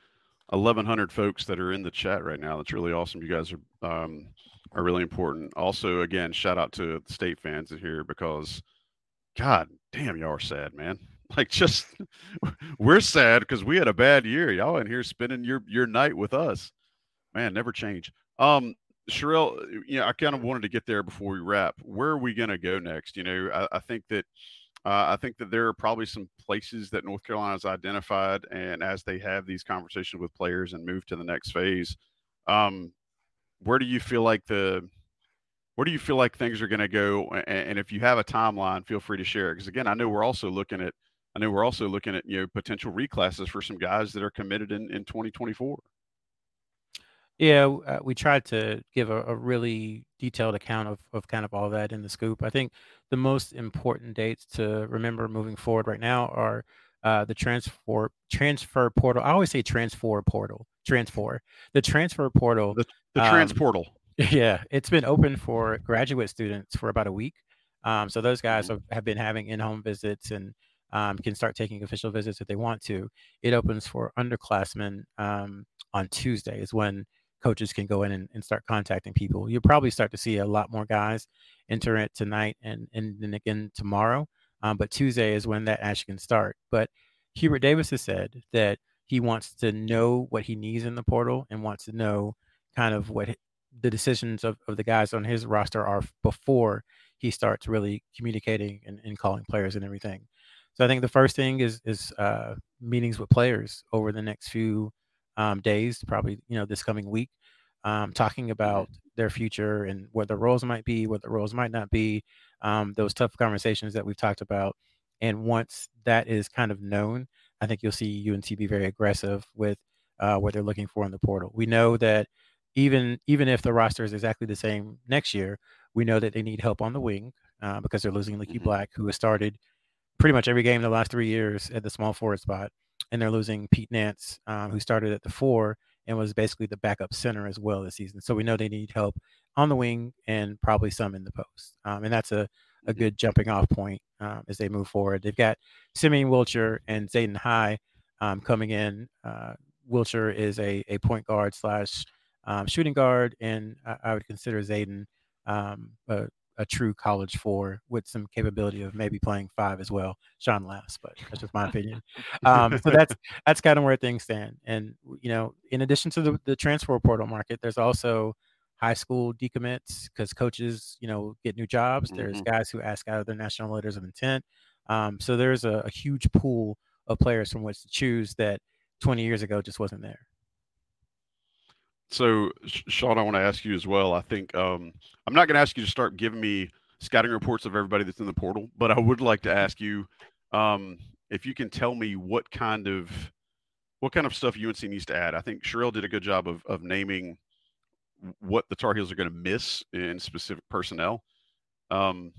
1,100 folks that are in the chat right now. That's really awesome. You guys are um, are really important. Also, again, shout out to the state fans here because God damn, y'all are sad, man. <laughs> Like, just <laughs> we're sad because we had a bad year. Y'all in here spending your your night with us, man. Never change. Um, Sherrell, you know, I kind of wanted to get there before we wrap. Where are we to go next? You know, I, I think that uh, I think that there are probably some places that North Carolina's identified, and as they have these conversations with players and move to the next phase, um, where do you feel like the where do you feel like things are going to go? And, if you have a timeline, feel free to share. Because again, I know we're also looking at, I know we're also looking at you know potential reclasses for some guys that are committed in in 2024. Yeah, uh, we tried to give a, a, really detailed account of, of kind of all that in the scoop. I think the most important dates to remember moving forward right now are uh, the transfer transfer portal. I always say transfer portal, transfer the transfer portal, the, the um, transportal. Yeah, it's been open for graduate students for about a week. Um, so those guys mm-hmm. have, have been having in-home visits and um, can start taking official visits if they want to. It opens for underclassmen um, on Tuesday is when coaches can go in and, and, start contacting people. You'll probably start to see a lot more guys enter it tonight and, and then again tomorrow. Um, but Tuesday is when that actually can start. But Hubert Davis has said that he wants to know what he needs in the portal and wants to know kind of what the decisions of, of the guys on his roster are before he starts really communicating and, and calling players and everything. So I think the first thing is is uh, meetings with players over the next few um, days, probably you know this coming week, um, talking about their future and what the roles might be, what the roles might not be, um, those tough conversations that we've talked about. And once that is kind of known, I think you'll see UNC be very aggressive with uh, what they're looking for in the portal. We know that even even if the roster is exactly the same next year, we know that they need help on the wing uh, because they're losing Leaky mm-hmm. Black, who has started pretty much every game in the last three years at the small forward spot. and they're losing Pete Nance, um, who started at the four and was basically the backup center as well this season. So we know they need help on the wing and probably some in the post. Um, and that's a, a Mm-hmm. good jumping off point um, as they move forward. They've got Simeon Wilcher and Zayden High um, coming in. Uh, Wilcher is a, a point guard slash um, shooting guard, and I, I would consider Zayden um, a, a true college four with some capability of maybe playing five as well. Sean laughs, but that's just my opinion. Um, so that's <laughs> that's kind of where things stand. And you know, in addition to the, the transfer portal market, there's also high school decommits because coaches, you know, get new jobs. There's Mhm. guys who ask out of their national letters of intent. Um, so there's a, a huge pool of players from which to choose that 20 years ago just wasn't there. So, Sean, I want to ask you as well. I think um, I'm not going to ask you to start giving me scouting reports of everybody that's in the portal, but I would like to ask you um, if you can tell me what kind of what kind of stuff UNC needs to add. I think Sherrell did a good job of of naming what the Tar Heels are going to miss in specific personnel. Um,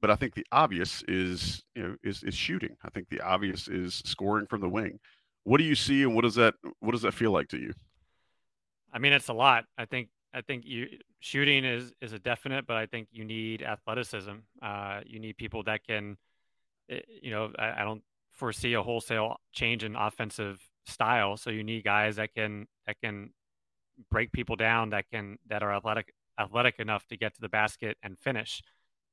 but I think the obvious is you know is is shooting. I think the obvious is scoring from the wing. What do you see, and what does that what does that feel like to you? I mean, it's a lot. I think I think you shooting is is a definite, but I think you need athleticism. Uh, you need people that can, eh, you know, I, I don't foresee a wholesale change in offensive style. So you need guys that can that can break people down, that can that are athletic athletic enough to get to the basket and finish.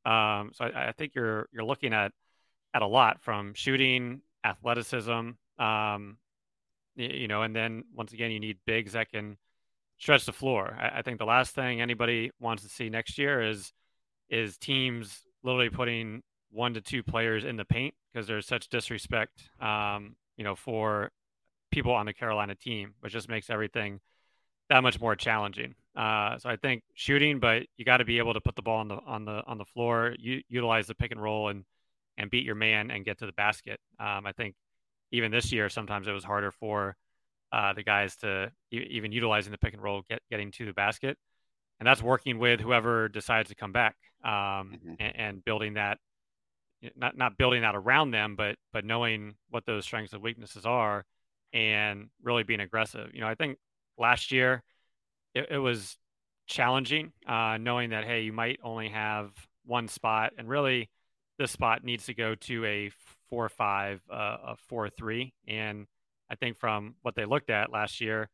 Um, so I, I think you're you're looking at at a lot from shooting, athleticism, um, you know, and then once again you need bigs that can stretch the floor. I, I think the last thing anybody wants to see next year is is teams literally putting one to two players in the paint because there's such disrespect, um, you know, for people on the Carolina team, which just makes everything that much more challenging. Uh, so I think shooting, but you got to be able to put the ball on the on the on the floor, u- utilize the pick and roll, and and beat your man and get to the basket. Um, I think even this year, sometimes it was harder for uh, the guys to e- even utilizing the pick and roll, get getting to the basket, and that's working with whoever decides to come back um, and, and building that. Not not building that around them, but but knowing what those strengths and weaknesses are, and really being aggressive. You know, I think last year it, it was challenging, uh, knowing that hey, you might only have one spot, and really this spot needs to go to a four five, uh, a four three, and I think from what they looked at last year,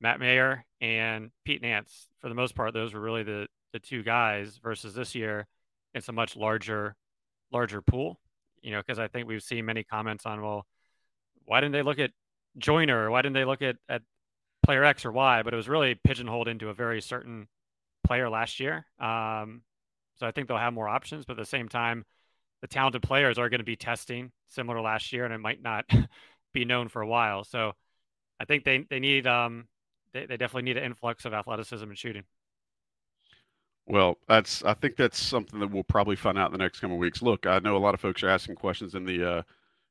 Matt Mayer and Pete Nance, for the most part, those were really the the two guys. Versus this year, it's a much larger larger pool. You know, because I think we've seen many comments on well, why didn't they look at Joyner? Why didn't they look at at player X or Y? But it was really pigeonholed into a very certain player last year. Um, so I think they'll have more options, but at the same time, the talented players are going to be testing similar to last year, and it might not <laughs> be known for a while. So I think they they need um they, they definitely need an influx of athleticism and shooting. Well, that's I think that's something that we'll probably find out in the next coming weeks. Look, I know a lot of folks are asking questions in the uh,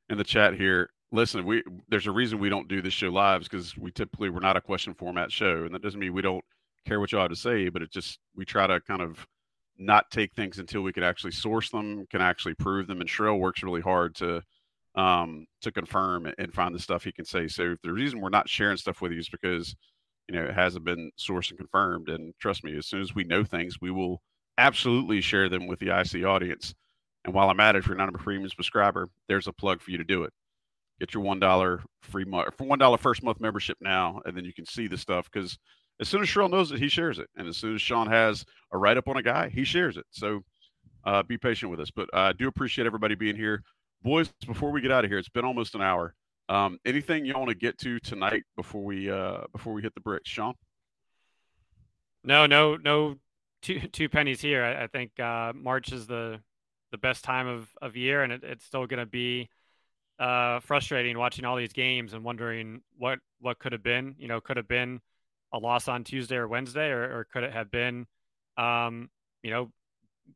in the chat here. Listen, we there's a reason we don't do this show live because we typically we're not a question format show, and that doesn't mean we don't care what you all have to say, but it just we try to kind of not take things until we can actually source them, can actually prove them. And Sherrell works really hard to um, to confirm and find the stuff he can say. So the reason we're not sharing stuff with you is because you know it hasn't been sourced and confirmed. And trust me, as soon as we know things, we will absolutely share them with the IC audience. And while I'm at it, if you're not a premium subscriber, there's a plug for you to do it. Get your one dollar free month for one dollar first month membership now, and then you can see the stuff because as soon as Sherrell knows it, he shares it, and as soon as Sean has a write up on a guy, he shares it. So uh, be patient with us, but I do appreciate everybody being here, boys. Before we get out of here, it's been almost an hour. Um, anything you want to get to tonight before we uh, before we hit the bricks, Sean? No, no, no two <laughs> two pennies here. I, I think uh, March is the the best time of, of year, and it, it's still going to be uh, frustrating watching all these games and wondering what what could have been. You know, could have been a loss on Tuesday or Wednesday, or, or could it have been, um, you know,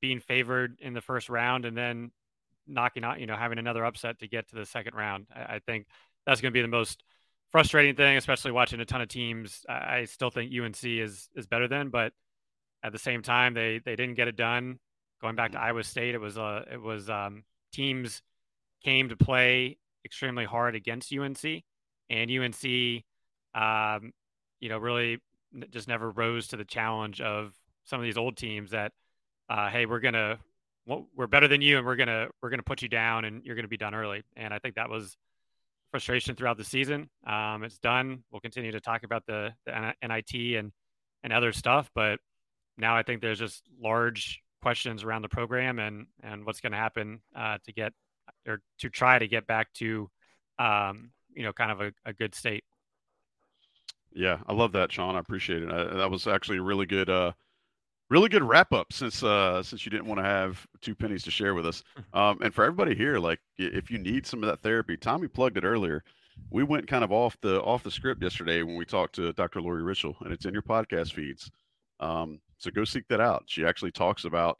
being favored in the first round and then knocking out, you know, having another upset to get to the second round. I, I think that's going to be the most frustrating thing, especially watching a ton of teams. I, I still think UNC is is better than, but at the same time, they they didn't get it done. Going back to Iowa State, it was uh it was um, teams came to play extremely hard against UNC, and UNC, um, you know, really just never rose to the challenge of some of these old teams that, uh, hey, we're gonna we're better than you, and we're gonna we're gonna put you down, and you're gonna be done early. And I think that was frustration throughout the season. Um, it's done. We'll continue to talk about the, the NIT and and other stuff, but now I think there's just large questions around the program and and what's going to happen uh, to get or to try to get back to um, you know kind of a, a, good state. Yeah, I love that, Sean. I appreciate it. Uh, that was actually a really good, uh, really good wrap up. Since uh, since you didn't want to have two pennies to share with us, <laughs> um, and for everybody here, like if you need some of that therapy, Tommy plugged it earlier. We went kind of off the off the script yesterday when we talked to Dr. Lori Richel, and it's in your podcast feeds. Um, so go seek that out. She actually talks about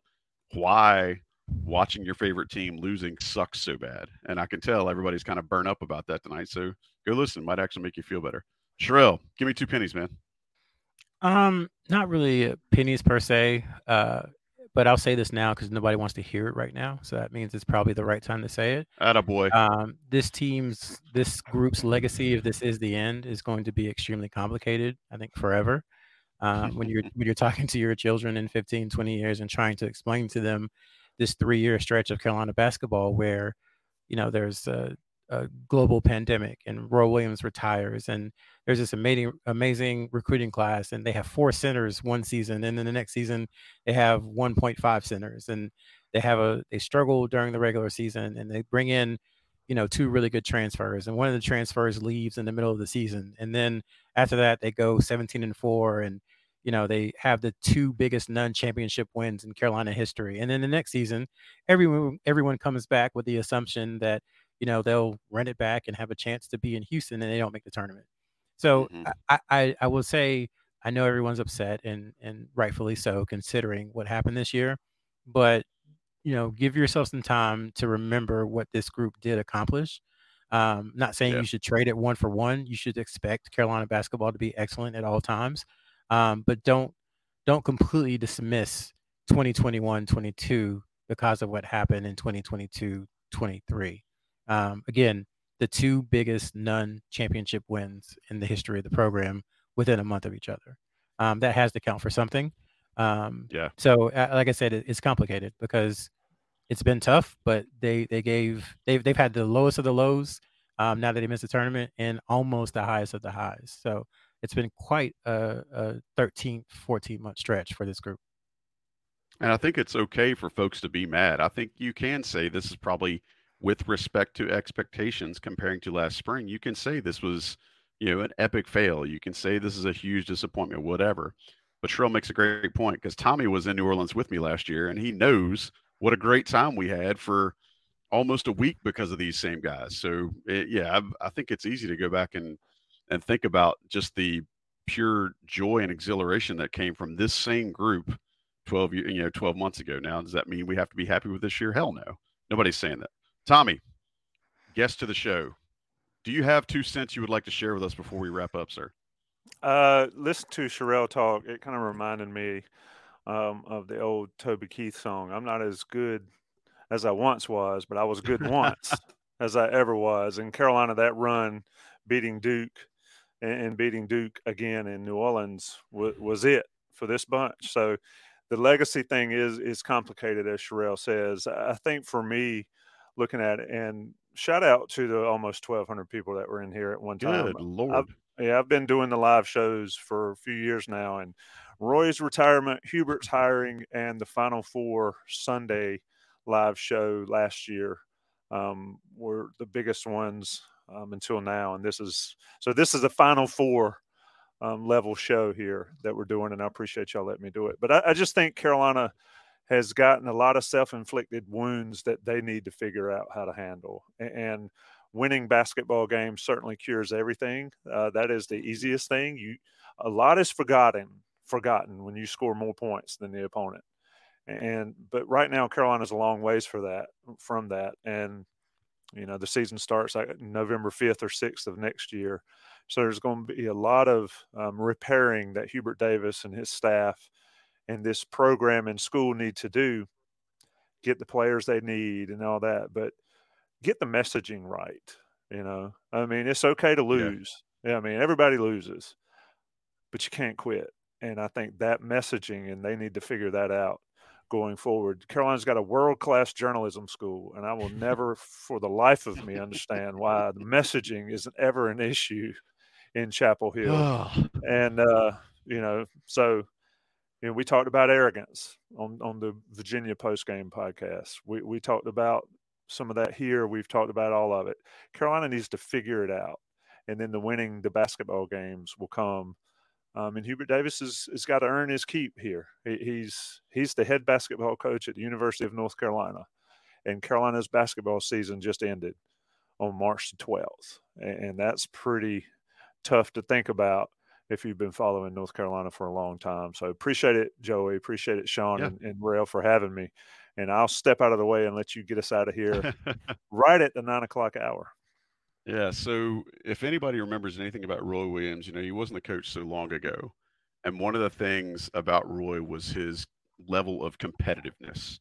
why watching your favorite team losing sucks so bad. And I can tell everybody's kind of burnt up about that tonight. So go listen. Might actually make you feel better. Sherrell, give me two pennies, man. Um, not really pennies per se. Uh, but I'll say this now because nobody wants to hear it right now. So that means it's probably the right time to say it. Atta boy. Um, this team's, this group's legacy, if this is the end, is going to be extremely complicated. I think forever. Uh, <laughs> when you're when you're talking to your children in 15, 20 years and trying to explain to them this three year stretch of Carolina basketball where, you know, there's a, a, global pandemic and Roy Williams retires and there's this amazing amazing recruiting class and they have four centers one season and then the next season they have 1.5 centers and they have a they struggle during the regular season and they bring in you know two really good transfers and one of the transfers leaves in the middle of the season and then after that they go 17 and 4 and you know they have the two biggest non-championship wins in Carolina history and then the next season everyone everyone comes back with the assumption that you know they'll rent it back and have a chance to be in Houston and they don't make the tournament so mm-hmm. I, I I will say I know everyone's upset and and rightfully so considering what happened this year but you know, give yourself some time to remember what this group did accomplish. Um, not saying yeah. you should trade it one for one. You should expect Carolina basketball to be excellent at all times, um, but don't don't completely dismiss 2021 22 because of what happened in 2022 23. Um, again, the two biggest non championship wins in the history of the program within a month of each other. Um, that has to count for something. Um, yeah. So, uh, like I said, it, it's complicated because it's been tough, but they they gave they've they've had the lowest of the lows um, now that they missed the tournament and almost the highest of the highs. So it's been quite a, a 13, 14 month stretch for this group. And I think it's okay for folks to be mad. I think you can say this is probably with respect to expectations comparing to last spring. You can say this was, you know, an epic fail. You can say this is a huge disappointment, whatever. But Sherrell makes a great point because Tommy was in New Orleans with me last year and he knows – what a great time we had for almost a week because of these same guys. So it, yeah, I, I, think it's easy to go back and and think about just the pure joy and exhilaration that came from this same group 12 you know 12 months ago. Now, does that mean we have to be happy with this year? Hell no. Nobody's saying that. Tommy, guest to the show. Do you have two cents you would like to share with us before we wrap up, sir? Uh, listen to Sherrell talk. It kind of reminded me um, of the old Toby Keith song. I'm not as good as I once was, but I was good <laughs> once as I ever was. In Carolina, that run beating Duke and, and beating Duke again in New Orleans w- was it for this bunch. So the legacy thing is is complicated, as Sherrell says. I think for me, looking at it, and shout out to the almost 1,200 people that were in here at one time. Good Lord. I've, yeah, I've been doing the live shows for a few years now, and Roy's retirement, Hubert's hiring, and the Final Four Sunday live show last year um, were the biggest ones um, until now. And this is so this is a Final Four um, level show here that we're doing, and I appreciate y'all letting me do it. But I, I just think Carolina has gotten a lot of self-inflicted wounds that they need to figure out how to handle. And winning basketball games certainly cures everything. Uh, that is the easiest thing. You a lot is forgotten forgotten when you score more points than the opponent. And but right now Carolina's a long ways for that from that. And you know the season starts like November fifth or sixth of next year. So there's going to be a lot of um, repairing that Hubert Davis and his staff and this program and school need to do, get the players they need and all that. But get the messaging right. You know, I mean, it's okay to lose. Yeah. yeah, I mean, everybody loses, but you can't quit. And I think that messaging, and they need to figure that out going forward. Carolina's got a world class journalism school, and I will never, for the life of me, understand why the messaging isn't ever an issue in Chapel Hill. <sighs> and uh, you know, so you know, we talked about arrogance on on the Virginia post game podcast. We we talked about some of that here. We've talked about all of it. Carolina needs to figure it out, and then the winning the basketball games will come. Um, and Hubert Davis has, has got to earn his keep here. He, he's he's the head basketball coach at the University of North Carolina, and Carolina's basketball season just ended on March the 12th, and, and that's pretty tough to think about if you've been following North Carolina for a long time. So appreciate it, Joey. Appreciate it, Sean yeah. and, and Rail for having me. And I'll step out of the way and let you get us out of here <laughs> right at the nine o'clock hour. Yeah. So if anybody remembers anything about Roy Williams, you know, he wasn't the coach so long ago. And one of the things about Roy was his level of competitiveness.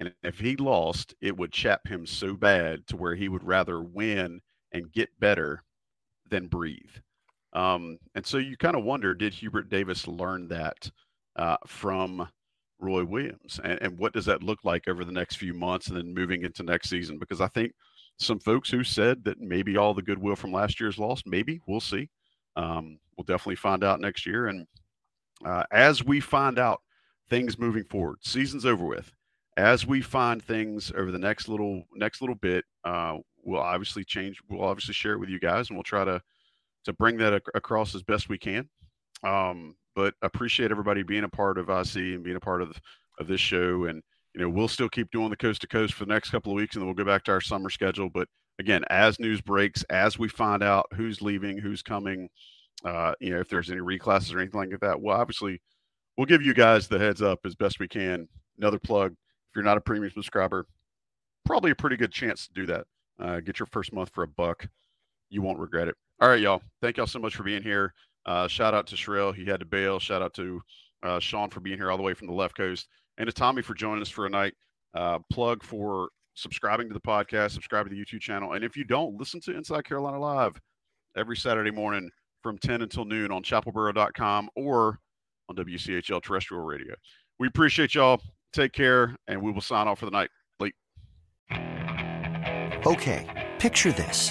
And if he lost, it would chap him so bad to where he would rather win and get better than breathe. Um, and so you kind of wonder, did Hubert Davis learn that uh, from Roy Williams? And, and, what does that look like over the next few months and then moving into next season? Because I think some folks who said that maybe all the goodwill from last year's lost, maybe we'll see. Um, we'll definitely find out next year. And uh, as we find out things moving forward, season's over with. As we find things over the next little next little bit, uh, we'll obviously change. We'll obviously share it with you guys, and we'll try to to bring that ac- across as best we can. Um, but appreciate everybody being a part of IC and being a part of of this show. And you know, we'll still keep doing the coast to coast for the next couple of weeks, and then we'll go back to our summer schedule. But again, as news breaks, as we find out who's leaving, who's coming, uh, you know, if there's any reclasses or anything like that, well, obviously, we'll give you guys the heads up as best we can. Another plug: if you're not a premium subscriber, probably a pretty good chance to do that. Uh, get your first month for a buck. You won't regret it. All right, y'all. Thank y'all so much for being here. Uh, shout out to Sherrell. He had to bail. Shout out to uh, Sean for being here all the way from the left coast. And to Tommy for joining us for a night. Uh, plug for subscribing to the podcast, subscribe to the YouTube channel. And if you don't, listen to Inside Carolina Live every Saturday morning from 10 until noon on chapelboro.com or on WCHL terrestrial radio. We appreciate y'all. Take care, and we will sign off for the night. Late. Okay, picture this.